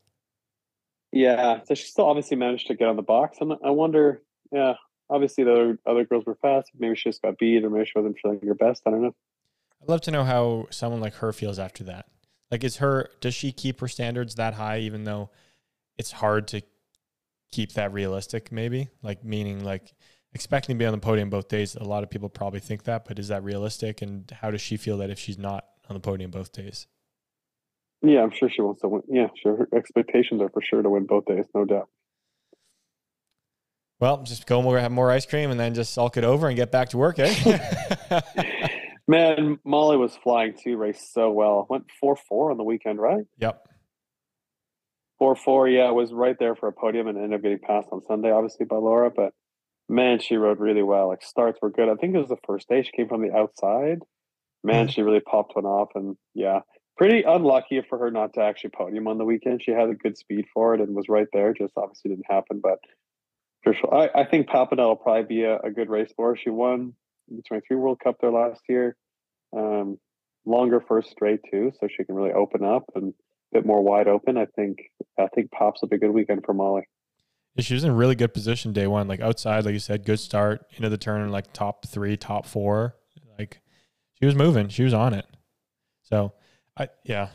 Yeah, so she still obviously managed to get on the box, and I wonder. Yeah, obviously the other, other girls were fast. Maybe she just got beat, or maybe she wasn't feeling her best. I don't know. I'd love to know how someone like her feels after that. Like, is her does she keep her standards that high, even though it's hard to keep that realistic? Maybe like meaning like expecting to be on the podium both days. A lot of people probably think that, but is that realistic? And how does she feel that if she's not on the podium both days? Yeah, I'm sure she wants to win. Yeah, sure. Her expectations are for sure to win both days, no doubt. Well, just go and have more ice cream and then just sulk it over and get back to work, eh? Man, Molly was flying too. Raced so well. Went four four on the weekend, right? yep. Four four. Yeah, was right there for a podium and ended up getting passed on Sunday, obviously by Laura. But man, she rode really well. Like starts were good. I think it was the first day she came from the outside. Man, Mhm. she really popped one off, and yeah, pretty unlucky for her not to actually podium on the weekend. She had a good speed for it and was right there. Just obviously didn't happen, but for sure, I, I think Papendal will probably be a, a good race for her. She won the 23 World Cup there last year. Um, longer first straight too, so she can really open up and bit more wide open. I think I think Pops up a good weekend for Molly. Yeah, she was in really good position day one, like outside, like you said, good start into the turn, like top three, top four. Like she was moving, she was on it. So, I yeah.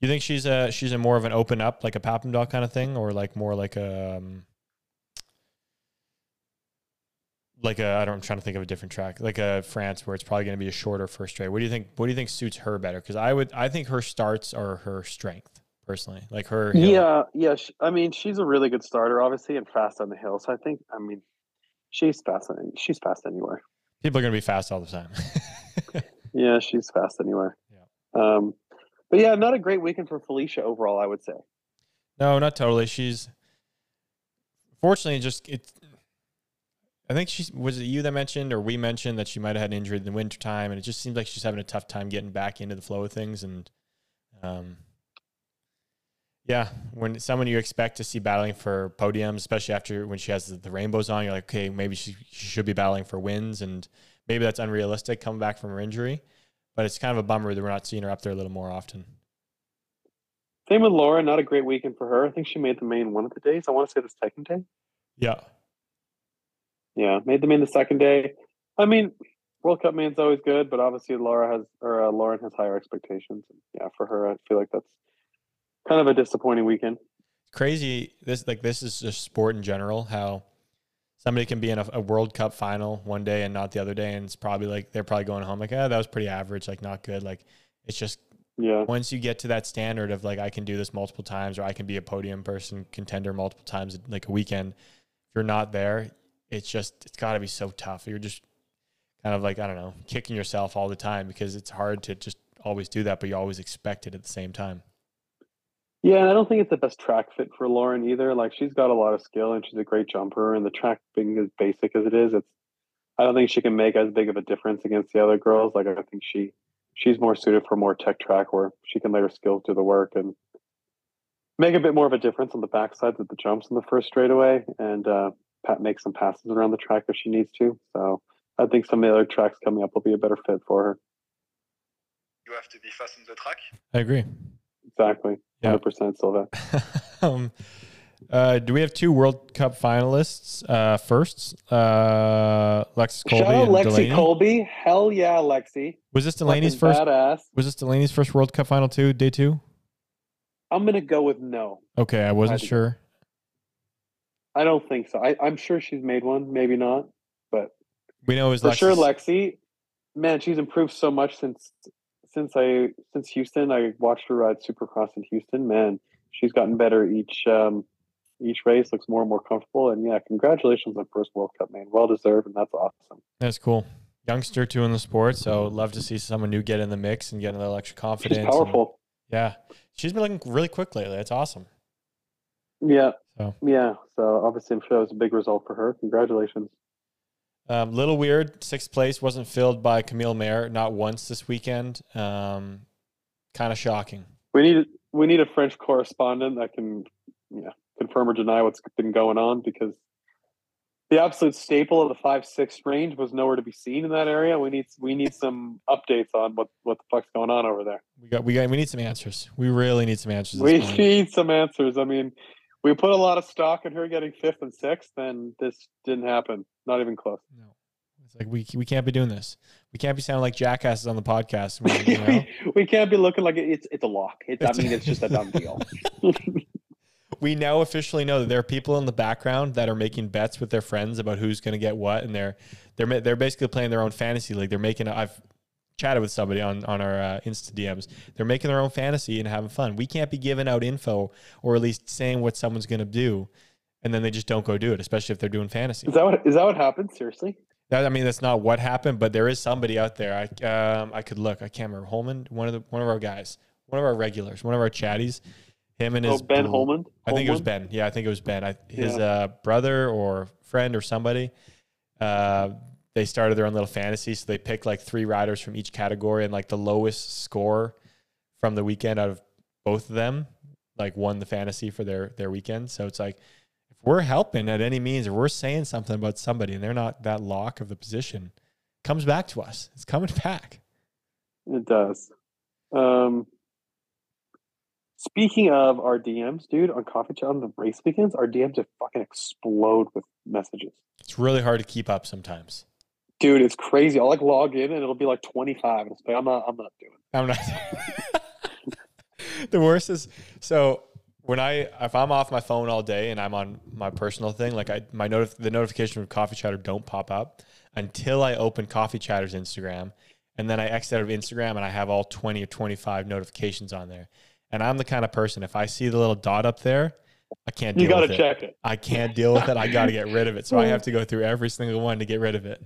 You think she's a she's a more of an open up like a Papendal kind of thing, or like more like a um, like a I don't I'm trying to think of a different track like a France where it's probably going to be a shorter first straight. What do you think? What do you think suits her better? Because I would I think her starts are her strength personally. Like her hill. Yeah, yeah. sh I mean, she's a really good starter, obviously, and fast on the hill. So I think, I mean, she's fast. She's fast anywhere. people are going to be fast all the time. Yeah, she's fast anywhere. Yeah. Um, but yeah, not a great weekend for Felicia overall. I would say. No, not totally. She's fortunately just it. I think she was it you that mentioned or we mentioned that she might have had an injury in the wintertime and it just seems like she's having a tough time getting back into the flow of things and um yeah, when someone you expect to see battling for podiums, especially after when she has the, the rainbows on, you're like, okay, maybe she, she should be battling for wins, and maybe that's unrealistic coming back from her injury. But it's kind of a bummer that we're not seeing her up there a little more often. Same with Laura. Not a great weekend for her. I think she made the main one of the days. I want to say the second day. Yeah, Yeah, made the main the second day. I mean, World Cup main's always good, but obviously Laura has or uh, Lauren has higher expectations. Yeah, for her, I feel like that's kind of a disappointing weekend. crazy this like this is just sport in general how somebody can be in a, a world cup final one day and not the other day and it's probably like they're probably going home like ah that was pretty average like not good like it's just Yeah, once you get to that standard of like i can do this multiple times or i can be a podium person contender multiple times like a weekend if you're not there it's just it's got to be so tough you're just kind of like i don't know kicking yourself all the time because it's hard to just always do that but you always expect it at the same time yeah. And I don't think it's the best track fit for Lauren either. Like she's got a lot of skill and she's a great jumper, and the track being as basic as it is, it's I don't think she can make as big of a difference against the other girls. Like I think she she's more suited for more tech track where she can let her skills do the work and make a bit more of a difference on the backsides with the jumps in the first straightaway and uh, Pat make some passes around the track if she needs to. So I think some of the other tracks coming up will be a better fit for her. You have to be fast on the track. i agree Exactly. Yeah. 100% Silva. um, uh, do we have two World Cup finalists? Uh, first, uh, Alexis Colby Shout out Lexi Delaney. Colby. Hell yeah, Lexi. Was this Delaney's Fucking first? Badass. Was this Delaney's first World Cup final too? Day two. I'm going to go with no. Okay, I wasn't I sure. I don't think so. I, I'm sure she's made one, maybe not. But We know was for Lexis. sure, Lexi, man, she's improved so much since since I since Houston. I watched her ride Supercross in Houston. Man, she's gotten better each um, each race. Looks more and more comfortable. And yeah, congratulations on first World Cup, man. Well deserved, and that's awesome. That's cool. Youngster too in the sport, so love to see someone new get in the mix and get a little extra confidence. She's and- powerful. yeah, she's been looking really quick lately. That's awesome. Yeah, So, yeah. So obviously, I'm sure that was a big result for her. Congratulations. um, little weird. Sixth place wasn't filled by Camille Maire not once this weekend. Um, kind of shocking. We need we need a French correspondent that can yeah confirm or deny what's been going on because the absolute staple of the five six range was nowhere to be seen in that area. We need we need some updates on what what the fuck's going on over there. We got we got we need some answers. We really need some answers. We point. need some answers. I mean, we put a lot of stock in her getting fifth and sixth, and this didn't happen. Not even close. No. It's like we we can't be doing this. We can't be sounding like jackasses on the podcast. We, you know? we, we can't be looking like it's it's a lock. It's, I mean, it's just a done deal. we now officially know that there are people in the background that are making bets with their friends about who's going to get what, and they're they're they're basically playing their own fantasy league. They're making. A, I've chatted with somebody on on our uh, Insta DMs. They're making their own fantasy and having fun. We can't be giving out info or at least saying what someone's going to do, and then they just don't go do it, especially if they're doing fantasy. is that what is that what happened? Seriously? That, I mean, that's not what happened, but there is somebody out there. I um, I could look. I can't remember Holman, one of the one of our guys, one of our regulars, one of our chatties. Him and Oh, his Ben Holman. I think it was Ben. Yeah, I think it was Ben. I, his Yeah. uh, brother or friend or somebody. Uh, they started their own little fantasy, so they picked like three riders from each category, and like the lowest score from the weekend out of both of them, like won the fantasy for their their weekend. So it's like if we're helping at any means, or we're saying something about somebody, and they're not that lock of the position, it comes back to us. It's coming back. It does. Um, speaking of our DMs, dude, on Coffee Chat on the race weekends, our DMs just fucking explode with messages. It's really hard to keep up sometimes. Dude, it's crazy. I'll like log in and it'll be like 25. And it's like, I'm not, I'm not doing it. I'm not. the worst is so when I if I'm off my phone all day and I'm on my personal thing, like I my notif- the notification from Coffee Chatter don't pop up until I open Coffee Chatter's Instagram, and then I exit out of Instagram and I have all 20 or 25 notifications on there. And I'm the kind of person if I see the little dot up there, I can't deal You got with to it. check it. I can't deal with it. I got to get rid of it. So I have to go through every single one to get rid of it.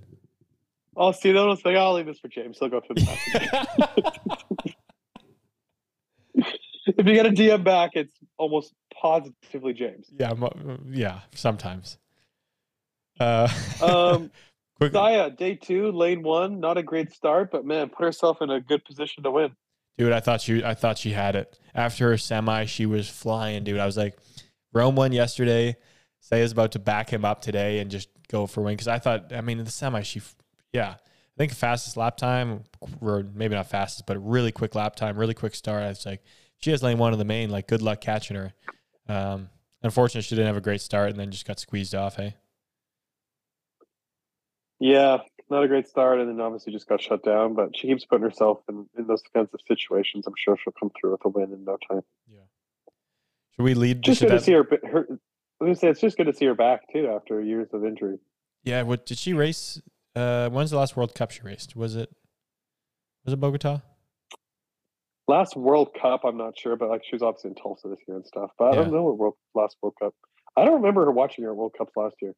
I'll see that. It's like, I'll leave this for James. He'll go through the message. if you get a DM back, it's almost positively James. yeah, yeah, sometimes. Uh, Um, quick, Saya, day two, lane one, not a great start, but man, put herself in a good position to win. dude, I thought she, I thought she had it after her semi. She was flying, dude. I was like, Rome won yesterday. Saya's about to back him up today and just go for win because I thought, I mean, in the semi, she, yeah, I think fastest lap time, or maybe not fastest, but really quick lap time, really quick start. I was like, she has lane one in the main. Like, good luck catching her. Um, unfortunately, she didn't have a great start and then just got squeezed off. Hey, Yeah, not a great start, and then obviously just got shut down. But she keeps putting herself in, in those kinds of situations. I'm sure she'll come through with a win in no time. Yeah. Should we lead? Just good to see her. her I was gonna say it's just good to see her back too after years of injury. Yeah, what did she race? Uh, when's the last World Cup she raced? Was it was it Bogota? Last World Cup, I'm not sure, but like she was obviously in Tulsa this year and stuff. But I don't know what World last World Cup. I don't remember her watching her World Cups last year.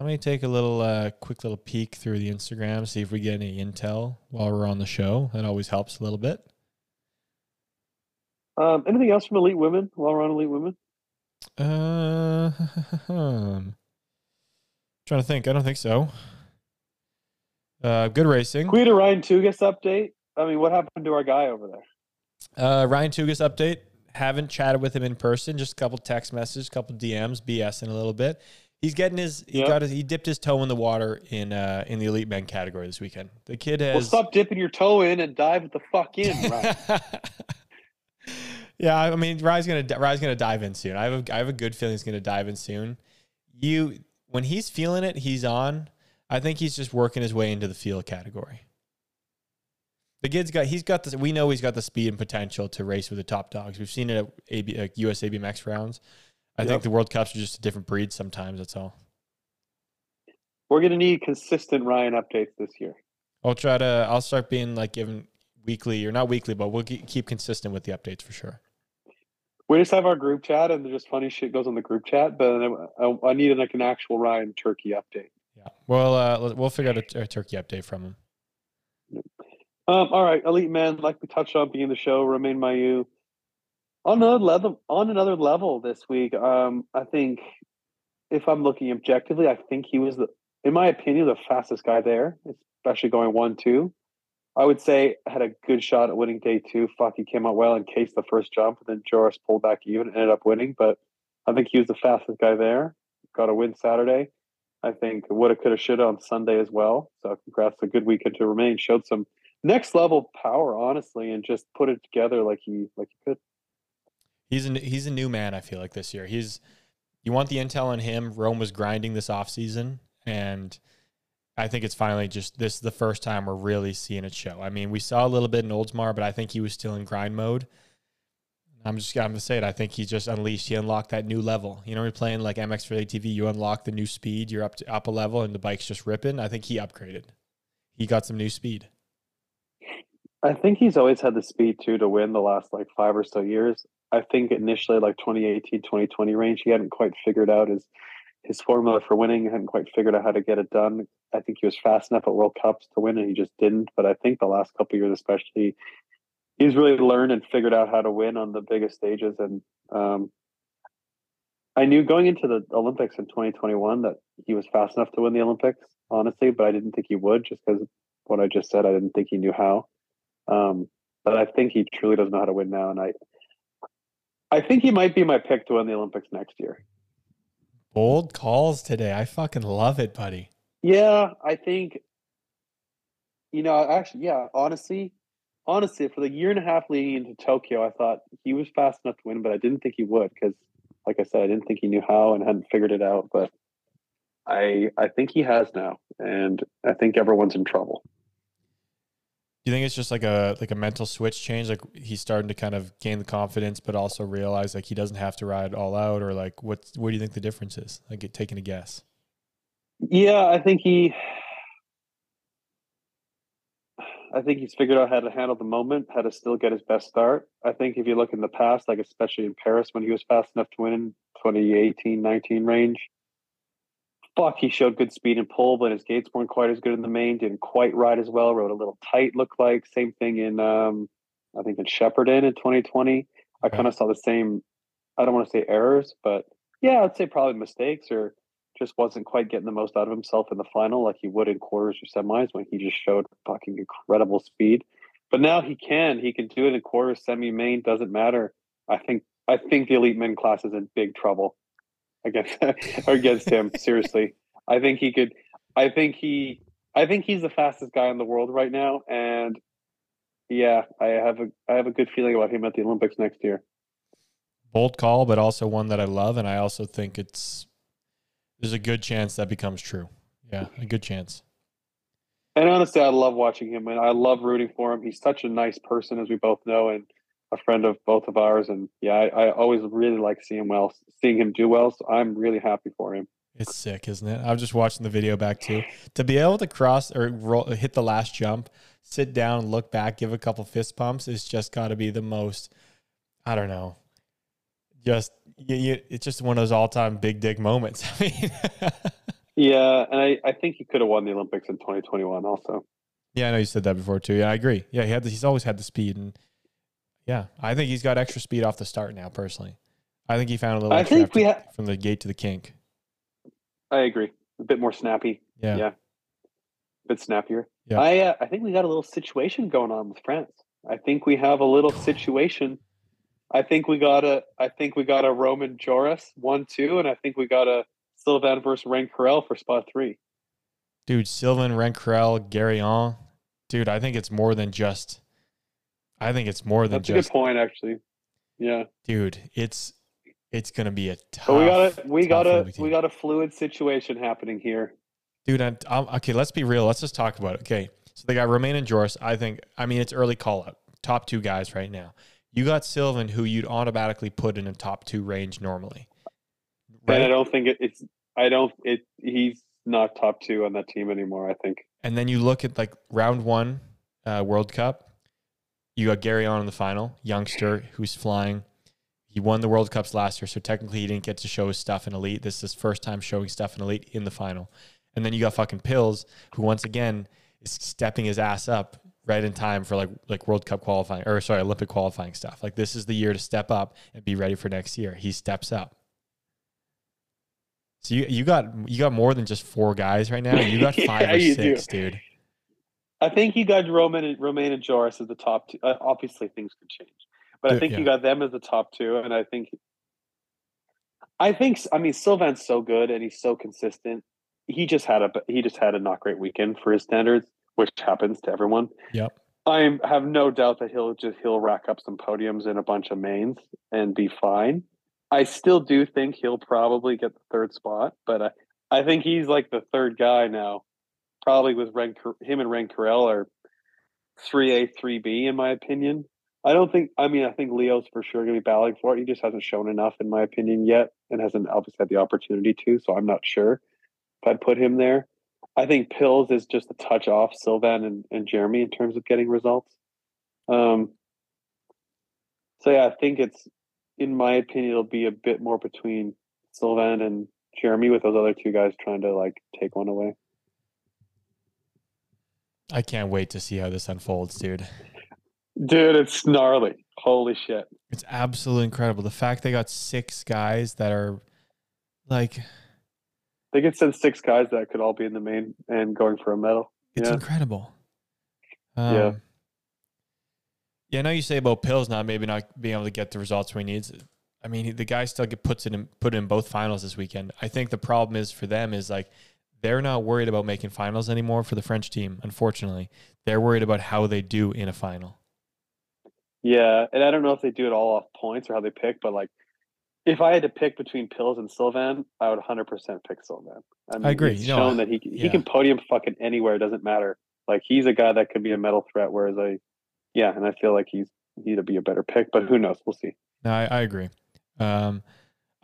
Let me take a little uh, quick little peek through the Instagram, see if we get any intel while we're on the show. That always helps a little bit. Um, anything else from Elite Women while we're on Elite Women? Uh, trying to think. I don't think so. Uh, good racing. Can we get a Ryan Tugas update? I mean, what happened to our guy over there? Uh, Ryan Tugas update. Haven't chatted with him in person. Just a couple text messages, couple DMs, BS BSing a little bit. He's getting his. He Yep. got his. He dipped his toe in the water in uh in the elite men category this weekend. The kid has. Well, stop dipping your toe in and dive the fuck in, Ryan. yeah, I mean, Rye's gonna Rye's gonna dive in soon. I have a I have a good feeling he's gonna dive in soon. You when he's feeling it, he's on. I think he's just working his way into the field category. The kid's got he's got this. We know he's got the speed and potential to race with the top dogs. We've seen it at AB, uh, USA BMX rounds. I Yep. think the World Cups are just a different breed sometimes. That's all. We're gonna need consistent Ryan updates this year. I'll try to. I'll start being like given weekly or not weekly, but we'll keep consistent with the updates for sure. We just have our group chat, and just funny shit goes on the group chat. But I, I, I needed like an actual Ryan Turkey update. Yeah. Well, uh, we'll figure out a, a turkey update from him. Um, all right, elite men, like we touched on being the show, Romain Mahieu. On another level, on another level this week, um, I think if I'm looking objectively, I think he was the, in my opinion, the fastest guy there, especially going one two. I would say had a good shot at winning day two. Fuck, he came out well and cased the first jump, and then Joris pulled back even, ended up winning. But I think he was the fastest guy there. Got a win Saturday. I think woulda, coulda, shoulda on Sunday as well. So congrats, a good weekend to Romain. Showed some next level power, honestly, and just put it together like he like he could. He's a he's a new man. I feel like this year. He's you want the intel on him. Rome was grinding this offseason, and I think it's finally just this is the first time we're really seeing it show. I mean, we saw a little bit in Oldsmar, but I think he was still in grind mode. I'm just I'm gonna say it. I think he just unleashed. He unlocked that new level. You know, you're playing like MX for ATV. You unlock the new speed. You're up to up a level, and the bike's just ripping. I think he upgraded. He got some new speed. I think he's always had the speed too to win the last like five or so years. I think initially like 2018, 2020 range, he hadn't quite figured out his his formula for winning, He hadn't quite figured out how to get it done. I think he was fast enough at World Cups to win and he just didn't. But I think the last couple years especially he's really learned and figured out how to win on the biggest stages and um I knew going into the Olympics in 2021 that he was fast enough to win the Olympics, honestly, but I didn't think he would just because what I just said. I didn't think he knew how. Um, but I think he truly does know how to win now, and I, I think he might be my pick to win the Olympics next year. Bold calls today. I fucking love it, buddy. Yeah, I think. You know, actually, yeah, honestly, honestly, for the year and a half leading into Tokyo, I thought he was fast enough to win, but I didn't think he would because, like I said, I didn't think he knew how and hadn't figured it out. But I I think he has now, and I think everyone's in trouble. Do you think it's just like a like a mental switch change? Like he's starting to kind of gain the confidence, but also realize like he doesn't have to ride all out, or like what? What do you think the difference is? Like taking a guess. Yeah, I think he. I think he's figured out how to handle the moment, how to still get his best start. I think if you look in the past, like especially in Paris when he was fast enough to win in 2018 19 range, fuck, he showed good speed and pull, but his gates weren't quite as good in the main, didn't quite ride as well, rode a little tight, looked like. Same thing in, um, I think, in Shepparton in 2020. I kind of saw the same, I don't want to say errors, but yeah, I'd say probably mistakes or just wasn't quite getting the most out of himself in the final like he would in quarters or semis when he just showed fucking incredible speed. But now he can. He can do it in quarters, semi, main, doesn't matter. I think I think the elite men class is in big trouble against against him. Seriously. I think he could I think he I think he's the fastest guy in the world right now. And yeah, I have a I have a good feeling about him at the Olympics next year. Bold call, but also one that I love, and I also think it's there's a good chance that becomes true. Yeah, a good chance. And honestly, I love watching him, and I love rooting for him. He's such a nice person, as we both know, and a friend of both of ours. And yeah, I, I always really like seeing well, seeing him do well. So I'm really happy for him. It's sick, isn't it? I was just watching the video back too. To be able to cross or roll, hit the last jump, sit down, look back, give a couple fist pumps, it's just got to be the most. I don't know. Just you, you, it's just one of those all-time big dick moments. I mean, yeah, and I, I think he could have won the Olympics in 2021 also. Yeah, I know you said that before too. Yeah, I agree. Yeah, he had the, he's always had the speed, and yeah, I think he's got extra speed off the start now. Personally, I think he found a little. I think we ha- from the gate to the kink. I agree. A bit more snappy. Yeah, yeah, a bit snappier. Yeah. I uh, I think we got a little situation going on with France. I think we have a little situation I think we got a I think we got a Romain Joris one two, and I think we got a Sylvain versus Rencurel for spot three. Dude, Sylvain Rencurel, Garoyan. Dude, I think it's more than just. I think it's more than That's just. a good point, actually. Yeah, dude, it's it's gonna be a tough. But we got a we got a we got a fluid situation happening here. Dude, I'm, I'm, okay. Let's be real. Let's just talk about it. Okay, so they got Romain and Joris. I think. I mean, it's early call up. Top two guys right now. You got Sylvain, who you'd automatically put in a top two range normally. Right? And I don't think it, it's. I don't. It. He's not top two on that team anymore. I think. And then you look at like round one, uh, World Cup. You got Garoyan in the final, youngster who's flying. He won the World Cups last year, so technically he didn't get to show his stuff in elite. This is his first time showing stuff in elite in the final. And then you got fucking Pills, who once again is stepping his ass up right in time for like like World Cup qualifying or sorry Olympic qualifying stuff. Like this is the year to step up and be ready for next year. He steps up. So you you got you got more than just four guys right now. You got five yeah, or six, do. dude. I think you got Roman and Romain and Joris as the top two. Uh, obviously, things could change, but I think yeah. you got them as the top two, and I think. I think I mean Sylvain's so good and he's so consistent. He just had a he just had a not great weekend for his standards which happens to everyone. Yep. I have no doubt that he'll just he'll rack up some podiums in a bunch of mains and be fine. I still do think he'll probably get the third spot, but I, I think he's like the third guy now. Probably with Ren, him and Rencurel are three A, three B in my opinion. I don't think. I mean, I think Leo's for sure going to be battling for it. He just hasn't shown enough, in my opinion, yet, and hasn't obviously had the opportunity to. So I'm not sure if I'd put him there. I think Pills is just a touch off Sylvain and, and Jeremy in terms of getting results. Um, so yeah, I think it's, in my opinion, it'll be a bit more between Sylvain and Jeremy with those other two guys trying to like take one away. I can't wait to see how this unfolds, dude. Dude, it's gnarly. Holy shit. It's absolutely incredible. The fact they got six guys that are like they could send six guys that could all be in the main and going for a medal. It's yeah. incredible. Um, yeah. Yeah, I know you say about Pills not maybe not being able to get the results we need. I mean, the guy still get puts it in put in both finals this weekend. I think the problem is for them is like they're not worried about making finals anymore for the French team. Unfortunately, they're worried about how they do in a final. Yeah, and I don't know if they do it all off points or how they pick, but like If I had to pick between Pills and Sylvain, I would 100% pick Sylvain. I, mean, agree. He's No, shown I- that he he can podium fucking anywhere. It doesn't matter. Like he's a guy that could be a medal threat. Whereas I, yeah, and I feel like he's he'd be a better pick. But who knows? We'll see. No, I, I agree. Um,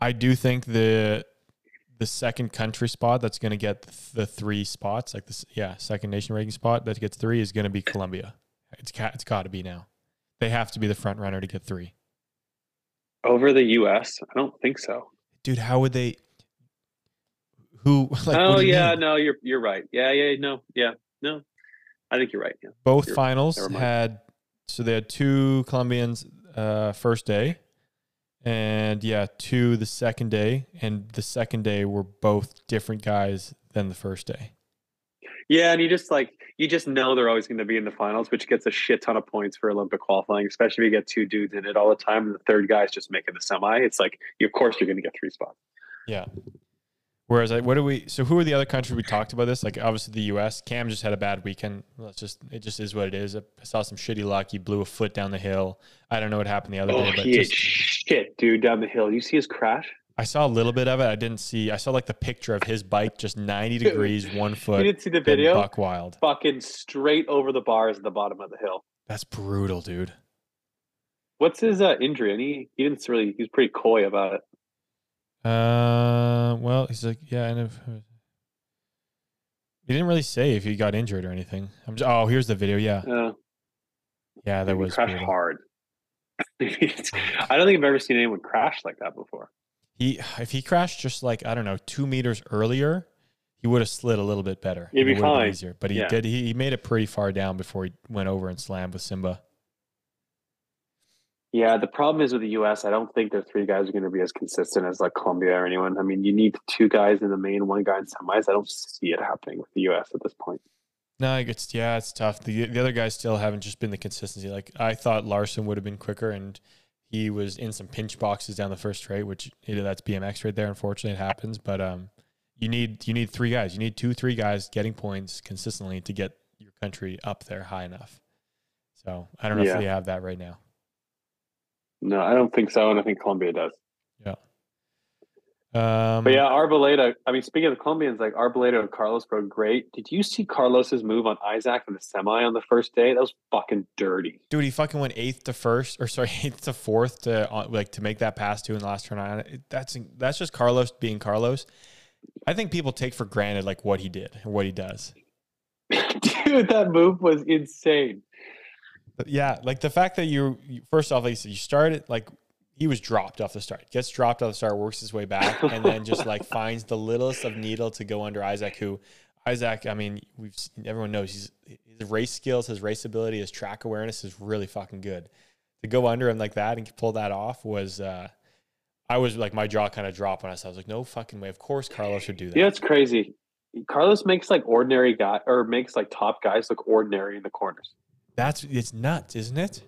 I do think the the second country spot that's going to get the, the three spots, like this, yeah, second nation ranking spot that gets three is going to be Colombia. It's ca- it's got to be now. They have to be the front runner to get three. Over the U.S., I don't think so. Dude, how would they? Who? Like, oh yeah, mean? no, you're you're right. Yeah, yeah, no, yeah, no. I think you're right. Yeah. Both You're- finals had so they had two Colombians uh, first day, and yeah, two the second day, and the second day were both different guys than the first day. Yeah, and you just like you just know they're always going to be in the finals, which gets a shit ton of points for Olympic qualifying, especially if you get two dudes in it all the time, and the third guy's just making the semi. It's like, you, of course, you're going to get three spots. Yeah. Whereas, like, what do we? So, who are the other countries we talked about this? Like, obviously, the U.S. Cam just had a bad weekend. Let's just, it just is what it is. I saw some shitty luck. He blew a foot down the hill. I don't know what happened the other Oh, day, but he just, shit, dude, down the hill. You see his crash? I saw a little bit of it. I didn't see. I saw like the picture of his bike just ninety degrees, one foot. You didn't see the video? Buck wild. Fucking straight over the bars at the bottom of the hill. That's brutal, dude. What's his uh, injury? And he, he didn't really, he was pretty coy about it. Uh, well, he's like, yeah, and if he didn't really say if he got injured or anything. I'm just, oh, here's the video. Yeah, Uh, yeah, that was crashed hard. I don't think I've ever seen anyone crash like that before. He if he crashed just like I don't know two meters earlier, he would have slid a little bit better. He'd be It fine. easier. But he Yeah. did. He, he made it pretty far down before he went over and slammed with Simba. Yeah, the problem is with the U.S. I don't think their three guys are going to be as consistent as like Colombia or anyone. I mean, you need two guys in the main, one guy in semis. I don't see it happening with the U.S. at this point. No, it's yeah, it's tough. The the other guys still haven't just been the consistency. Like I thought Larson would have been quicker, and he was in some pinch boxes down the first straight, which you know, that's BMX right there. Unfortunately, it happens. But um, you need you need three guys. You need two three guys getting points consistently to get your country up there high enough. So I don't know Yeah. if they have that right now. No, I don't think so, and I think Colombia does. Um, But yeah, Arboleda. I mean, speaking of the Colombians, like Arboleda and Carlos were great. Did you see Carlos's move on Isaac in the semi on the first day? That was fucking dirty. dude, he fucking went eighth to first, or sorry, eighth to fourth to uh, like to make that pass to in the last turn. on. That's that's just Carlos being Carlos. I think people take for granted like what he did or what he does. Dude, that move was insane. But yeah, like the fact that you, you first off, like you said, you started like he was dropped off the start, gets dropped off the start, works his way back, and then just like finds the littlest of needle to go under Isaac. Who Isaac, I mean, we've seen, everyone knows he's his race skills, his race ability, his track awareness is really fucking good. To go under him like that and pull that off was, uh I was like, my jaw kind of dropped when I saw. it. I was like, no fucking way. Of course, Carlos would do that. Yeah, it's crazy. Carlos makes like ordinary guy or makes like top guys look ordinary in the corners. That's it's nuts, isn't it?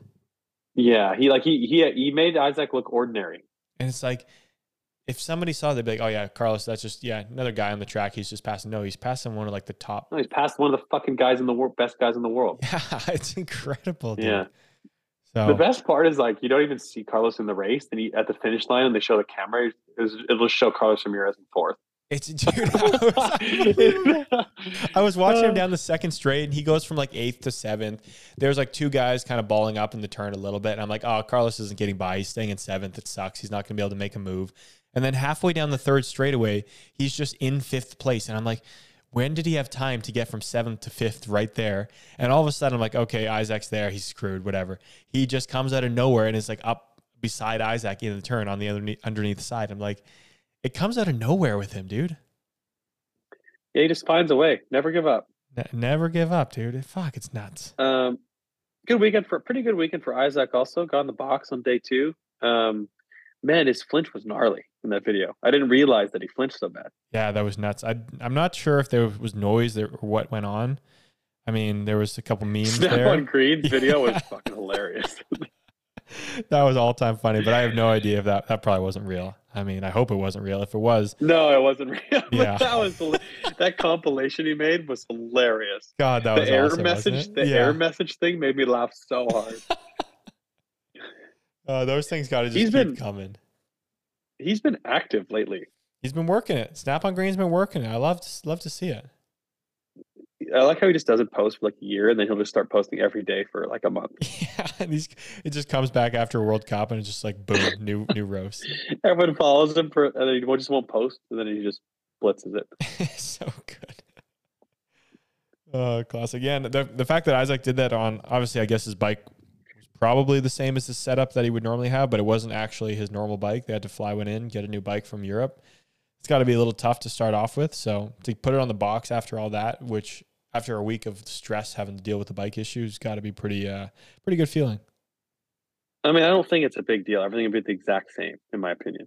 Yeah, he like he he he made Isaac look ordinary. And it's like, if somebody saw, they'd be like, "Oh yeah, Carlos, that's just yeah, another guy on the track. He's just passing." No, he's passing one of like the top. No, he's passed one of the fucking guys in the world, best guys in the world. Yeah, it's incredible. Dude. Yeah. So The best part is like you don't even see Carlos in the race, and he at the finish line, and they show the camera. It was, it'll show Carlos Ramirez in fourth. It's dude. I was, I was watching him down the second straight, and he goes from like eighth to seventh. There's like two guys kind of balling up in the turn a little bit, and I'm like, "Oh, Carlos isn't getting by. He's staying in seventh. It sucks. He's not going to be able to make a move." And then halfway down the third straightaway, he's just in fifth place, and I'm like. When did he have time to get from seventh to fifth right there? And all of a sudden, I'm like, okay, Isaac's there. He's screwed, whatever. He just comes out of nowhere and is like up beside Isaac in the turn on the underneath, underneath side. I'm like, it comes out of nowhere with him, dude. Yeah, he just finds a way. Never give up. Ne- never give up, dude. Fuck, it's nuts. Um, good weekend for pretty good weekend for Isaac. Also got in the box on day two. Um, man, his flinch was gnarly in that video. I didn't realize that he flinched so bad. Yeah, that was nuts. I, I'm not sure if there was noise there or what went on. I mean, there was a couple memes Snap there. on Green's video Yeah. was fucking hilarious. that was all time funny, but I have no idea if that that probably wasn't real. I mean, I hope it wasn't real. If it was, no, it wasn't real. Yeah. that was that compilation he made was hilarious. God, that the was error awesome, message, the yeah. error message thing made me laugh so hard. Uh, those things got to just He's keep been- coming. he's been active lately. He's been working it. Snap on Green's been working it. I love to, love to see it. I like how he just doesn't post for like a year and then he'll just start posting every day for like a month. Yeah, and he's, it just comes back after a World Cup and it's just like boom, new new roast. Everyone follows him for, and then he just won't post, and then he just blitzes it. so good. Oh, classic. Yeah, and the the fact that Isaac did that on obviously, I guess his bike was probably the same as the setup that he would normally have, but it wasn't actually his normal bike. They had to fly one in, get a new bike from Europe. It's got to be a little tough to start off with. So to put it on the box after all that, which after a week of stress having to deal with the bike issues, got to be pretty uh pretty good feeling. I mean, I don't think it's a big deal. Everything will be the exact same, in my opinion.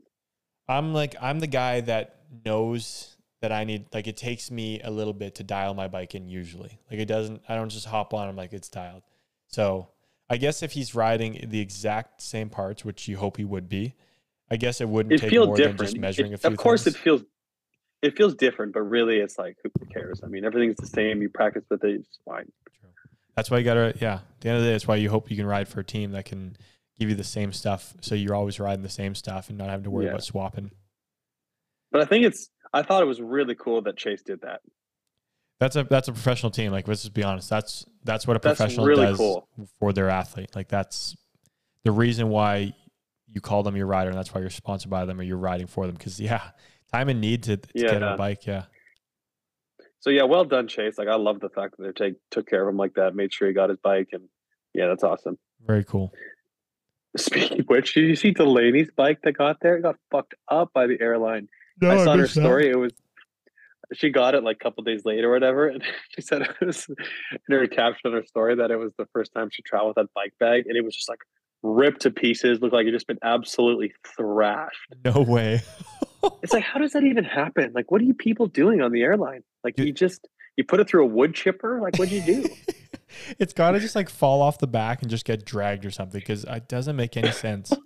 I'm like I'm the guy that knows that I need like it takes me a little bit to dial my bike in usually. Like it doesn't I don't just hop on I'm like it's dialed. So I guess if he's riding the exact same parts, which you hope he would be, I guess it wouldn't It take more different. than just measuring It- a few of course, things. it feels it feels different, but really, it's like who cares? I mean, everything's the same. You practice with it, it's fine. That's why you gotta yeah. At the end of the day, that's why you hope you can ride for a team that can give you the same stuff. So you're always riding the same stuff and not having to worry Yeah. about swapping. But I think it's. I thought it was really cool that Chase did that. That's a that's a professional team. Like let's just be honest. That's that's what a That's professional really does cool. for their athlete. Like that's the reason why you call them your rider, and that's why you're sponsored by them or you're riding for them. Because yeah, time and need to, to get on Yeah. a bike. Yeah, So yeah, well done, Chase. Like I love the fact that they take took care of him like that, made sure he got his bike, and yeah, that's awesome. very cool. Speaking of which, did you see Delaney's bike that got there? It got fucked up by the airline. No, I I saw her missed that. story. It was she got it like a couple days later or whatever, and she said it was in her caption on her story that it was the first time she traveled with that bike bag, and it was just like ripped to pieces. Looked like it just been absolutely thrashed. No way. It's like, how does that even happen? Like, what are you people doing on the airline? Like, you just you put it through a wood chipper? Like, what'd you do? it's got to just like fall off the back and just get dragged or something because it doesn't make any sense.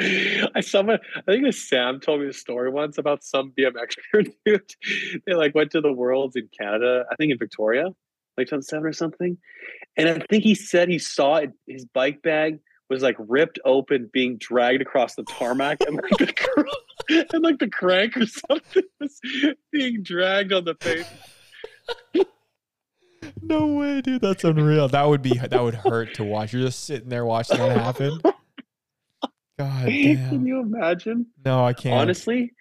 I someone I think it was Sam told me a story once about some BMX dude. They like went to the worlds in Canada, I think in Victoria, like 2007 or something. And I think he said he saw it, his bike bag was like ripped open, being dragged across the tarmac, and like the, cr- and like the crank or something was being dragged on the pavement. no way, dude. That's unreal. That would be that would hurt to watch. You're just sitting there watching that happen. God Can you imagine? No, I can't. Honestly,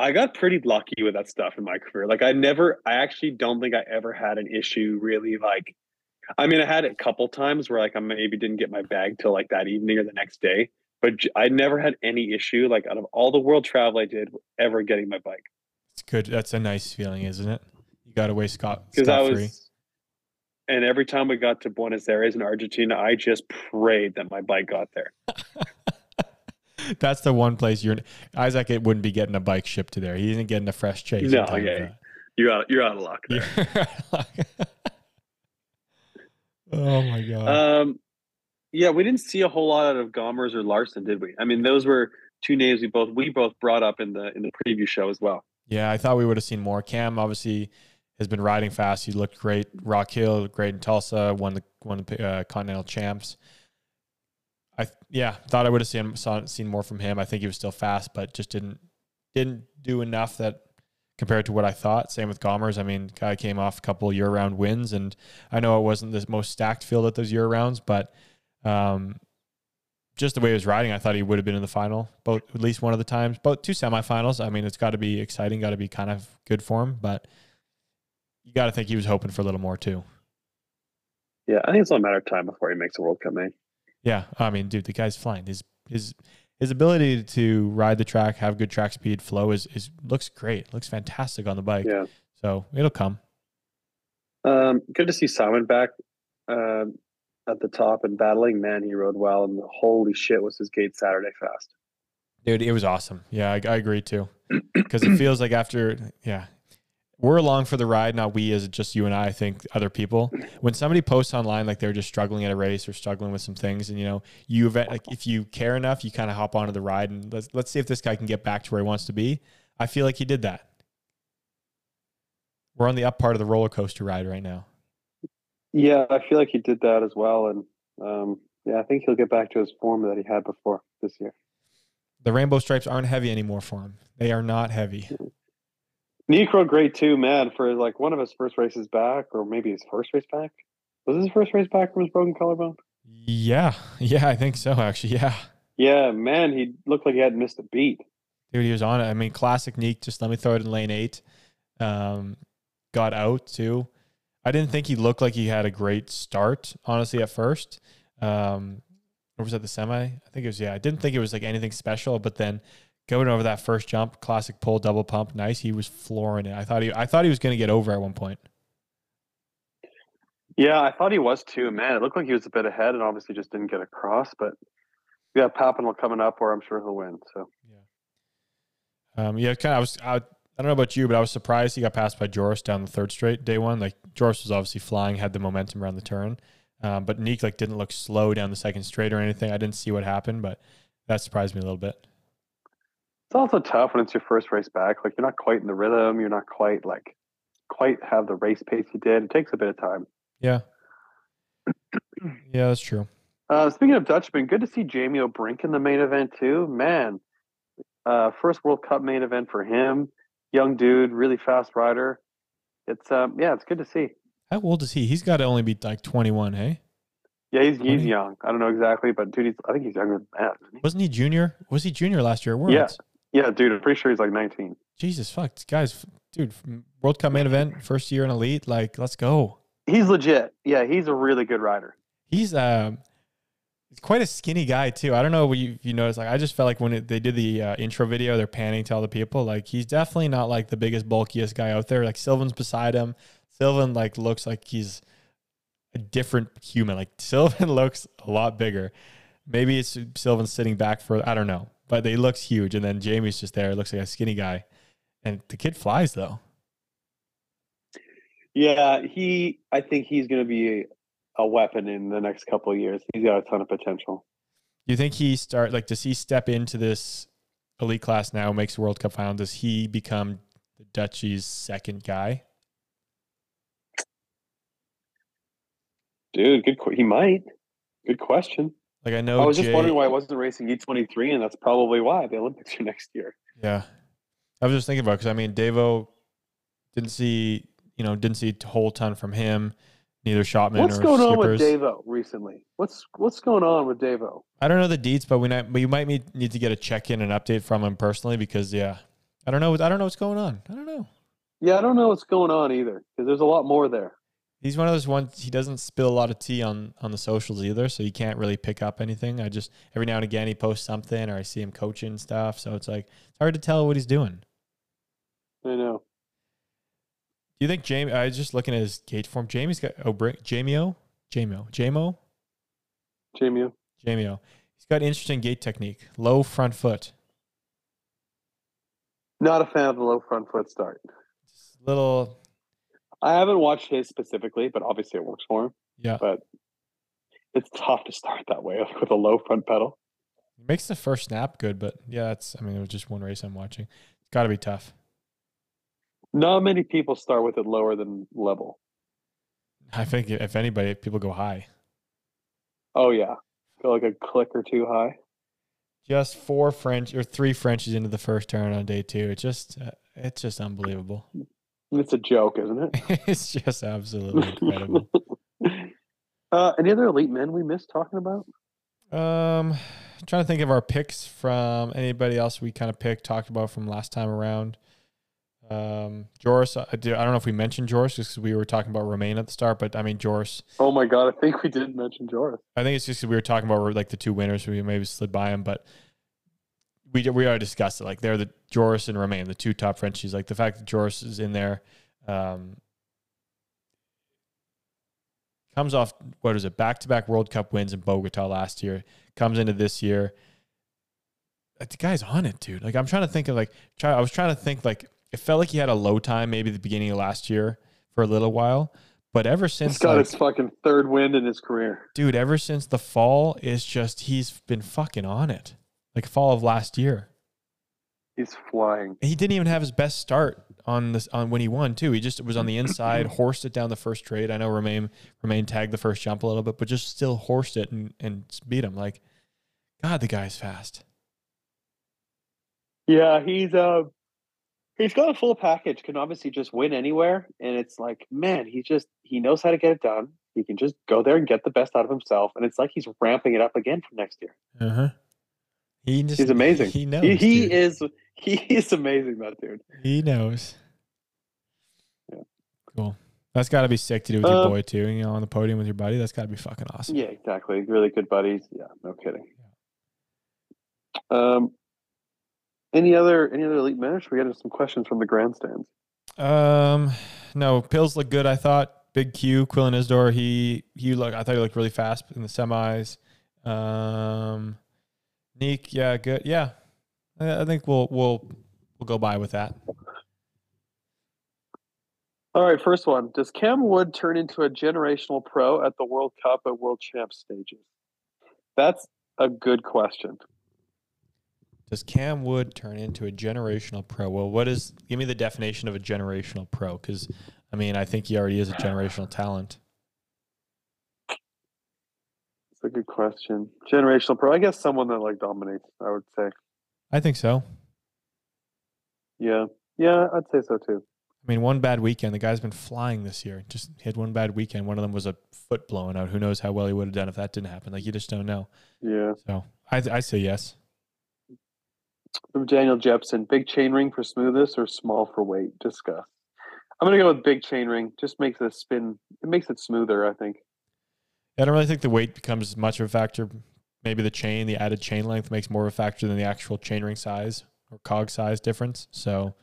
I got pretty lucky with that stuff in my career. Like I never, I actually don't think I ever had an issue really like, I mean, I had it a couple times where like I maybe didn't get my bag till like that evening or the next day, but I never had any issue like out of all the world travel I did ever getting my bike It's good. That's a nice feeling, isn't it? You got away scot because I was. free. And every time we got to Buenos Aires in Argentina, I just prayed that my bike got there. That's the one place you're Isaac. It wouldn't be getting a bike shipped to there. He isn't getting a fresh chase. No, yeah, you're out. You're out of luck oh my god. Um, yeah, we didn't see a whole lot out of Gomers or Larson, did we? I mean, those were two names we both we both brought up in the in the preview show as well. Yeah, I thought we would have seen more. Cam obviously has been riding fast. He looked great. Rock Hill, great in Tulsa, won the won the uh, Continental Champs. I yeah, thought I would have seen saw, seen more from him. I think he was still fast, but just didn't didn't do enough that compared to what I thought. Same with Gomers. I mean, guy came off a couple year round wins, and I know it wasn't the most stacked field at those year rounds, but um, just the way he was riding, I thought he would have been in the final, both at least one of the times, both two semifinals. I mean, it's got to be exciting, got to be kind of good for him, but you got to think he was hoping for a little more too. Yeah, I think it's only a matter of time before he makes a World Cup main. Yeah, I mean, dude, the guy's flying. His his his ability to ride the track, have good track speed, flow is is looks great. Looks fantastic on the bike. Yeah. So it'll come. Um, good to see Simon back um, at the top and battling. Man, he rode well, and holy shit, was his gate Saturday fast. Dude, it was awesome. Yeah, I, I agree too. Because it feels like after, yeah, we're along for the ride, not we as just you and I, I think other people. When somebody posts online like they're just struggling at a race or struggling with some things, and you know, you event, like if you care enough, you kind of hop onto the ride and let's let's see if this guy can get back to where he wants to be. I feel like he did that. We're on the up part of the roller coaster ride right now. Yeah, I feel like he did that as well, and um, yeah, I think he'll get back to his form that he had before this year. the rainbow stripes aren't heavy anymore for him. They are not heavy. Necro great too, man, for like one of his first races back, or maybe his first race back. Was this his first race back from his broken collarbone? Yeah, yeah, I think so. Actually, yeah, Yeah, man, he looked like he hadn't missed a beat. dude, he was on it. I mean, classic Niek. Just let me throw it in lane eight. Um, got out too. I didn't think he looked like he had a great start, honestly, at first. Um, or was that the semi? I think it was. Yeah, I didn't think it was like anything special, but then going over that first jump, classic pull, double pump, nice. He was flooring it. I thought he, I thought he was going to get over at one point. Yeah, I thought he was too, man. It looked like he was a bit ahead, and obviously just didn't get across. But we got Papendal coming up, where I'm sure he'll win. So Um, yeah, kind of. I was. I, I don't know about you, but I was surprised he got passed by Joris down the third straight day one. Like Joris was obviously flying, had the momentum around the turn, um, but Niek like didn't look slow down the second straight or anything. I didn't see what happened, but that surprised me a little bit. It's also tough when it's your first race back. Like you're not quite in the rhythm. You're not quite like quite have the race pace you did. It takes a bit of time. Yeah, yeah, that's true. Uh, speaking of Dutchman, good to see Jaymio Brink in the main event too. Man, uh, first World Cup main event for him. Young dude, really fast rider. It's um, yeah, it's good to see. How old is he? He's got to only be like 21, hey? Yeah, he's 20? he's young. I don't know exactly, but dude, he's, I think he's younger than that. He? Wasn't he junior? Was he junior last year Worlds? Yeah. Yeah, dude, I'm pretty sure he's like 19. Jesus fuck, guys, dude, World Cup main event, first year in elite. Like, let's go. He's legit. Yeah, he's a really good rider. He's um, he's quite a skinny guy too. I don't know what you, if you noticed. Like, I just felt like when it, they did the uh, intro video, they're panning to all the people. Like, he's definitely not like the biggest, bulkiest guy out there. Like Sylvain's beside him. Sylvain like looks like he's a different human. Like Sylvain looks a lot bigger. Maybe it's Sylvain sitting back for I don't know, but he looks huge. And then Jamie's just there. Looks like a skinny guy, and the kid flies though. Yeah, he. I think he's going to be a weapon in the next couple of years. He's got a ton of potential. Do you think he start like does he step into this elite class now, makes World Cup final? Does he become the Dutchie's second guy? Dude, good. He might. Good question. Like I know I was just wondering why I wasn't racing E23, and that's probably why the Olympics are next year. Yeah, I was just thinking about because I mean Davo didn't see you know didn't see a whole ton from him. Neither Shotman What's or going on with Schippers. Davo recently? What's What's going on with Davo? I don't know the deets, but we might, we might need, need to get a check in and update from him personally because yeah, I don't know I don't know what's going on. I don't know. Yeah, I don't know what's going on either because there's a lot more there. He's one of those ones. He doesn't spill a lot of tea on on the socials either, so you can't really pick up anything. I just every now and again he posts something, or I see him coaching stuff. So it's like it's hard to tell what he's doing. I know. Do you think Jamie? I was just looking at his gate form. Jamie's got oh, Jamio, Jamio, Jamo, Jamie. Jamio. He's got interesting gait technique. Low front foot. Not a fan of the low front foot start. Just little. I haven't watched his specifically, but obviously it works for him. Yeah, But it's tough to start that way with a low front pedal. makes the first snap good, but yeah, that's. I mean, it was just one race I'm watching. It's got to be tough. Not many people start with it lower than level. I think if anybody, people go high. Oh yeah, go like a click or two high. just four French or three Frenchies into the first turn on day two. It's just uh, it's just unbelievable. It's a joke, isn't it? it's just absolutely incredible. uh, any other elite men we missed talking about? Um, trying to think of our picks from anybody else we kind of picked talked about from last time around. Um, Joris, I, do, I don't know if we mentioned Joris because we were talking about Romain at the start, but I mean Joris. Oh my god, I think we did mention Joris. I think it's just we were talking about like the two winners. We maybe slid by him, but we we already discussed it. Like they're the Joris and Romain, the two top Frenchies. Like the fact that Joris is in there, um, comes off what is it? Back to back World Cup wins in Bogota last year. Comes into this year. Like, The guy's on it, dude. Like I'm trying to think of like try. I was trying to think like it felt like he had a low time maybe the beginning of last year for a little while, but ever since He's got like, his fucking third win in his career. dude, ever since the fall, it's just he's been fucking on it. Like fall of last year. He's flying. He didn't even have his best start on this on when he won too. He just was on the inside, horsed it down the first straight. I know Romain Romain tagged the first jump a little bit, but just still horsed it and, and beat him. Like, God, the guy's fast. Yeah, he's uh he's got a full package. Can obviously just win anywhere, and it's like, man, he just he knows how to get it done. He can just go there and get the best out of himself, and it's like he's ramping it up again for next year. Uh huh. He just, He's amazing. He knows. he he dude. is he is amazing, that dude. He knows. Yeah. Cool. That's got to be sick to do with your Uh, boy too. You know, on the podium with your buddy. That's got to be fucking awesome. Yeah, exactly. Really good buddies. Yeah, no kidding. Um, any other any other elite match? We got some questions from the grandstands. Um, no, pills look good. I thought Big Q, Quillan Isidore, he he look. I thought he looked really fast in the semis. Um, Niek, yeah, good. Yeah, I, think we'll we'll we'll go by with that. All right, first one. Does Cam Wood turn into a generational pro at the World Cup and World Champ stages? That's a good question. Does Cam Wood turn into a generational pro? Well, what is? Give me the definition of a generational pro, because I mean, I think he already is a generational talent. It's a good question. Generational pro. I guess someone that like dominates. I would say. I think so. Yeah, yeah, I'd say so too. I mean, one bad weekend. The guy's been flying this year. Just hit one bad weekend. One of them was a foot blowing out. Who knows how well he would have done if that didn't happen? Like you just don't know. Yeah. So I I say yes. From Daniel Jepson, big chain ring for smoothness or small for weight? Discuss. I'm gonna go with big chain ring. Just makes it spin. It makes it smoother. I think. I don't really think the weight becomes much of a factor. Maybe the chain, the added chain length makes more of a factor than the actual chain ring size or cog size difference. So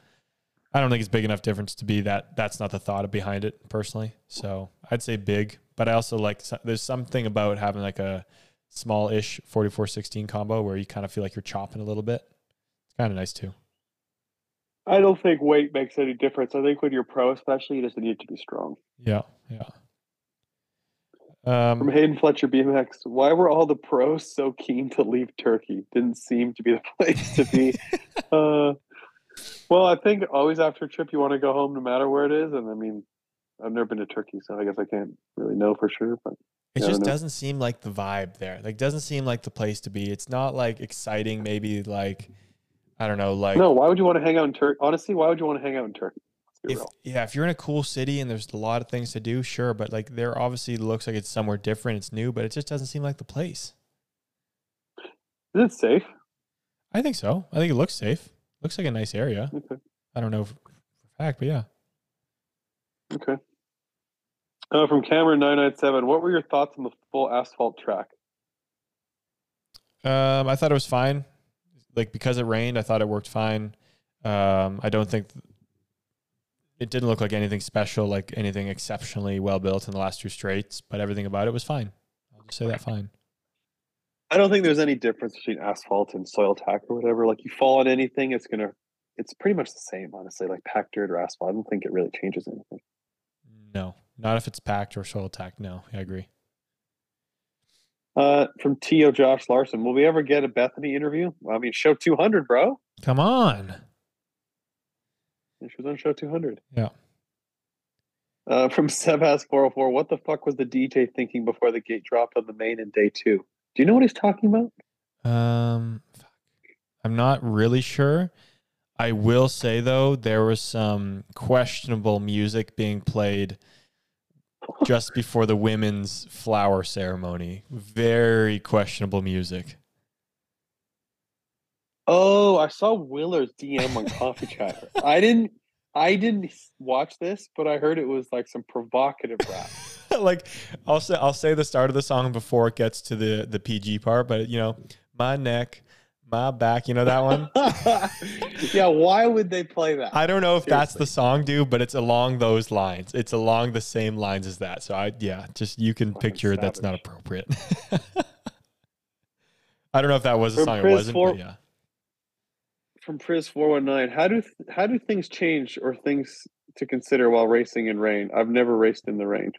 I don't think it's big enough difference to be that that's not the thought behind it personally. So I'd say big, but I also like there's something about having like a small-ish 4416 combo where you kind of feel like you're chopping a little bit. It's kind of nice too. I don't think weight makes any difference. I think when you're pro, especially, you just need to be strong. Yeah, yeah. From Um, Hayden Fletcher BMX, why were all the pros so keen to leave Turkey? Didn't seem to be the place to be. uh, well, I think always after a trip, you want to go home no matter where it is. And I mean, I've never been to Turkey, so I guess I can't really know for sure. But it just doesn't seem like the vibe there. Like doesn't seem like the place to be. It's not like exciting. Maybe like I don't know. Like no, why would you want to hang out in Turkey? Honestly, why would you want to hang out in Turkey? If real. yeah, if you're in a cool city and there's a lot of things to do, sure. But like there obviously looks like it's somewhere different. It's new, but it just doesn't seem like the place. Is it safe? I think so. I think it looks safe. Looks like a nice area. Okay. I don't know for for fact, but yeah. Okay. Uh, from Cameron nine nine seven, what were your thoughts on the full asphalt track? Um, I thought it was fine. Like because it rained, I thought it worked fine. Um, I don't think it didn't look like anything special, like anything exceptionally well built in the last two straights, but everything about it was fine. I'll just say that fine. I don't think there's any difference between asphalt and soil tack or whatever. Like you fall on anything, it's gonna, it's pretty much the same, honestly. Like packed dirt or asphalt, I don't think it really changes anything. No, not if it's packed or soil tacked. No, I agree. Uh, from T.O. Josh Larson, will we ever get a Bethany interview? Well, I mean, show 200, bro. Come on. She was on show 200. Yeah. Uh, from Sebas404, what the fuck was the DJ thinking before the gate dropped on the main in day two? Do you know what he's talking about? Um. I'm not really sure. I will say though, there was some questionable music being played just before the women's flower ceremony. Very questionable music. Oh, I saw Willer's DM on Coffee Chatter. I didn't, I didn't watch this, but I heard it was like some provocative rap. like I'll say I'll say the start of the song before it gets to the the PG part, but you know, my neck, my back, you know that one? yeah, why would they play that? I don't know if that's the song, dude, but it's along those lines. It's along the same lines as that. So I yeah, just you can picture that's not appropriate. I don't know if that was a song or wasn't, For- but yeah. From Priz four one nine, how do how do things change or things to consider while racing in rain? I've never raced in the rain.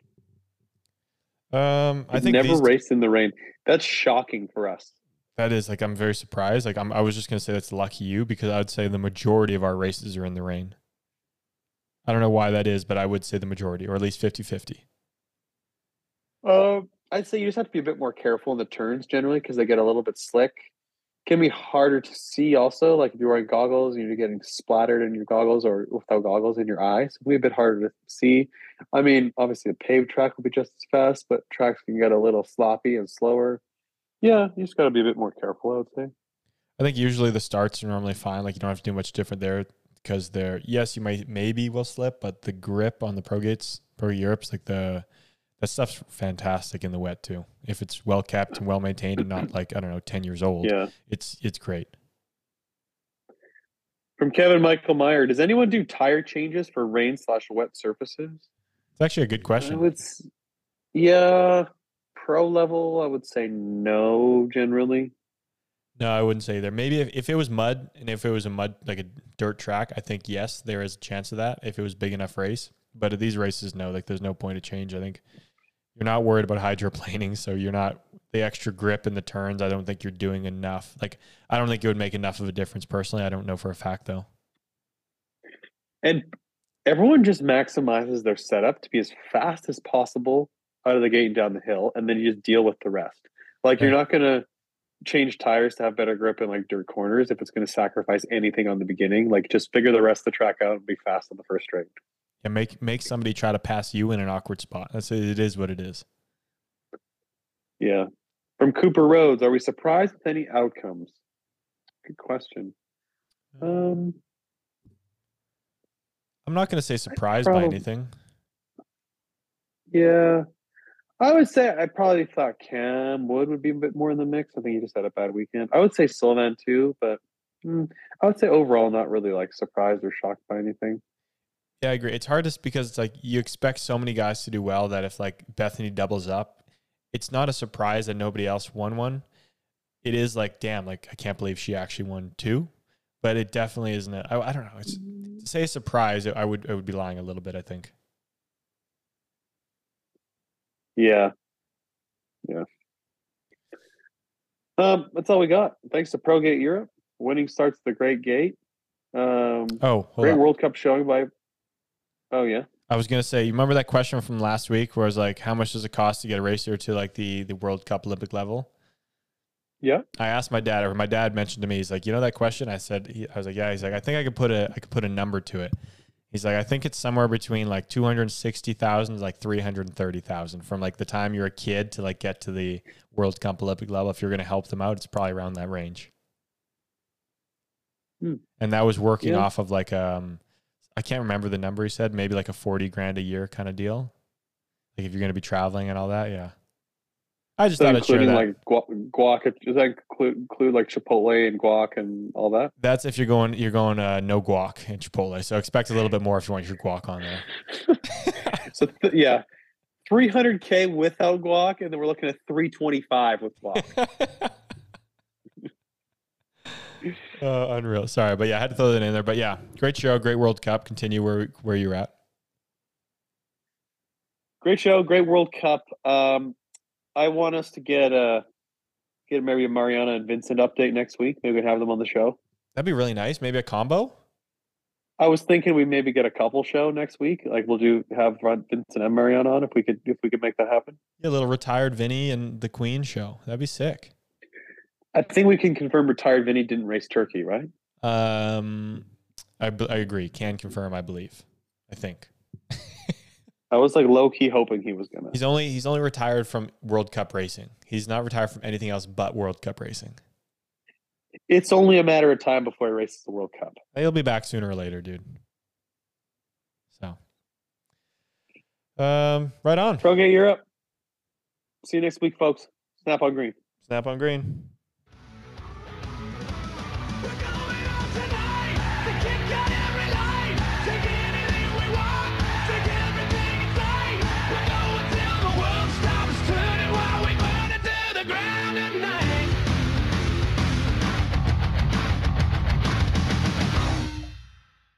Um, I think never raced in the rain. That's shocking for us. That is like I'm very surprised. Like I'm I was just gonna say that's lucky you because I would say the majority of our races are in the rain. I don't know why that is, but I would say the majority, or at least 50-50. Uh, I'd say you just have to be a bit more careful in the turns generally because they get a little bit slick. Can be harder to see also. Like if you're wearing goggles and you're getting splattered in your goggles or without goggles in your eyes, it can be a bit harder to see. I mean, obviously a paved track will be just as fast, but tracks can get a little sloppy and slower. Yeah, you just got to be a bit more careful, I would say. I think usually the starts are normally fine. Like you don't have to do much different there because they're yes, you might maybe will slip, but the grip on the Pro Gates, Pro Europes, like the that stuff's fantastic in the wet too. If it's well kept and well maintained and not like I don't know, ten years old. Yeah. It's it's great. From Kevin Michael Meyer, does anyone do tire changes for rain slash wet surfaces? It's actually a good question. would, yeah, pro level, I would say no generally. No, I wouldn't say there. Maybe if, if it was mud and if it was a mud like a dirt track, I think yes, there is a chance of that if it was big enough race. But at these races, no, like there's no point of change. I think you're not worried about hydroplaning, so you're not the extra grip in the turns. I don't think you're doing enough. Like I don't think it would make enough of a difference personally. I don't know for a fact though. And everyone just maximizes their setup to be as fast as possible out of the gate and down the hill, and then you just deal with the rest. Like you're not gonna change tires to have better grip in like dirt corners if it's gonna sacrifice anything on the beginning. Like just figure the rest of the track out and be fast on the first straight. Yeah, make make somebody try to pass you in an awkward spot. That's it. Is what it is. Yeah. From Cooper Roads, are we surprised with any outcomes? Good question. Um, I'm not going to say surprised by anything. yeah. I would say I probably thought Cam Wood would be a bit more in the mix. I think he just had a bad weekend. I would say Sylvain too, but mm, I would say overall not really like surprised or shocked by anything. Yeah, I agree. It's hard just because it's like you expect so many guys to do well that if like Bethany doubles up, it's not a surprise that nobody else won one. It is like, damn, like I can't believe she actually won two. But it definitely isn't. A, I, I don't know. It's, to say a surprise, I would I would be lying a little bit. I think. Yeah. Yeah. Um, that's all we got. Thanks to ProGate Europe. Winning starts the Great Gate. Um, Oh, great on. World Cup showing by. Oh yeah. I was gonna say, you remember that question from last week, where it was like, how much does it cost to get a racer to like the the World Cup Olympic level? Yeah. I asked my dad, or my dad mentioned to me, he's like, you know that question? I said, he, I was like, yeah. He's like, I think I could put a, I could put a number to it. He's like, I think it's somewhere between like two hundred sixty thousand to like three hundred thirty thousand from like the time you're a kid to like get to the World Cup Olympic level. If you're gonna help them out, it's probably around that range. Hmm. And that was working Yeah. off of like um, I can't remember the number he said, maybe like a forty grand a year kind of deal. Like if you're gonna be traveling and all that, yeah. I just So thought I'd share including that. like guac, guac, does that include, include like Chipotle and guac and all that? That's if you're going you're going uh, no guac in Chipotle. So expect a little bit more if you want your guac on there. So th- yeah, 300k without guac, and then we're looking at 325 with guac. uh, unreal. Sorry, but yeah, I had to throw that in there. But yeah, great show, great World Cup. Continue where where you're at. great show, great World Cup. Um, I want us to get a get maybe a Mariana and Vincent update next week. Maybe we can have them on the show. That'd be really nice. Maybe a combo. I was thinking we maybe get a couple show next week. Like we'll do have Vincent and Mariana on if we could if we could make that happen. Yeah, a little retired Vinny and the Queen show. That'd be sick. I think we can confirm retired Vinny didn't race Turkey, right? Um, I, I agree. Can confirm. I believe. I think I was like low key hoping he was gonna. he's only he's only retired from World Cup racing. He's not retired from anything else but World Cup racing. It's only a matter of time before he races the World Cup. He'll be back sooner or later, dude. So, um, right on. ProGate Europe. See you next week, folks. Snap on green. Snap on green.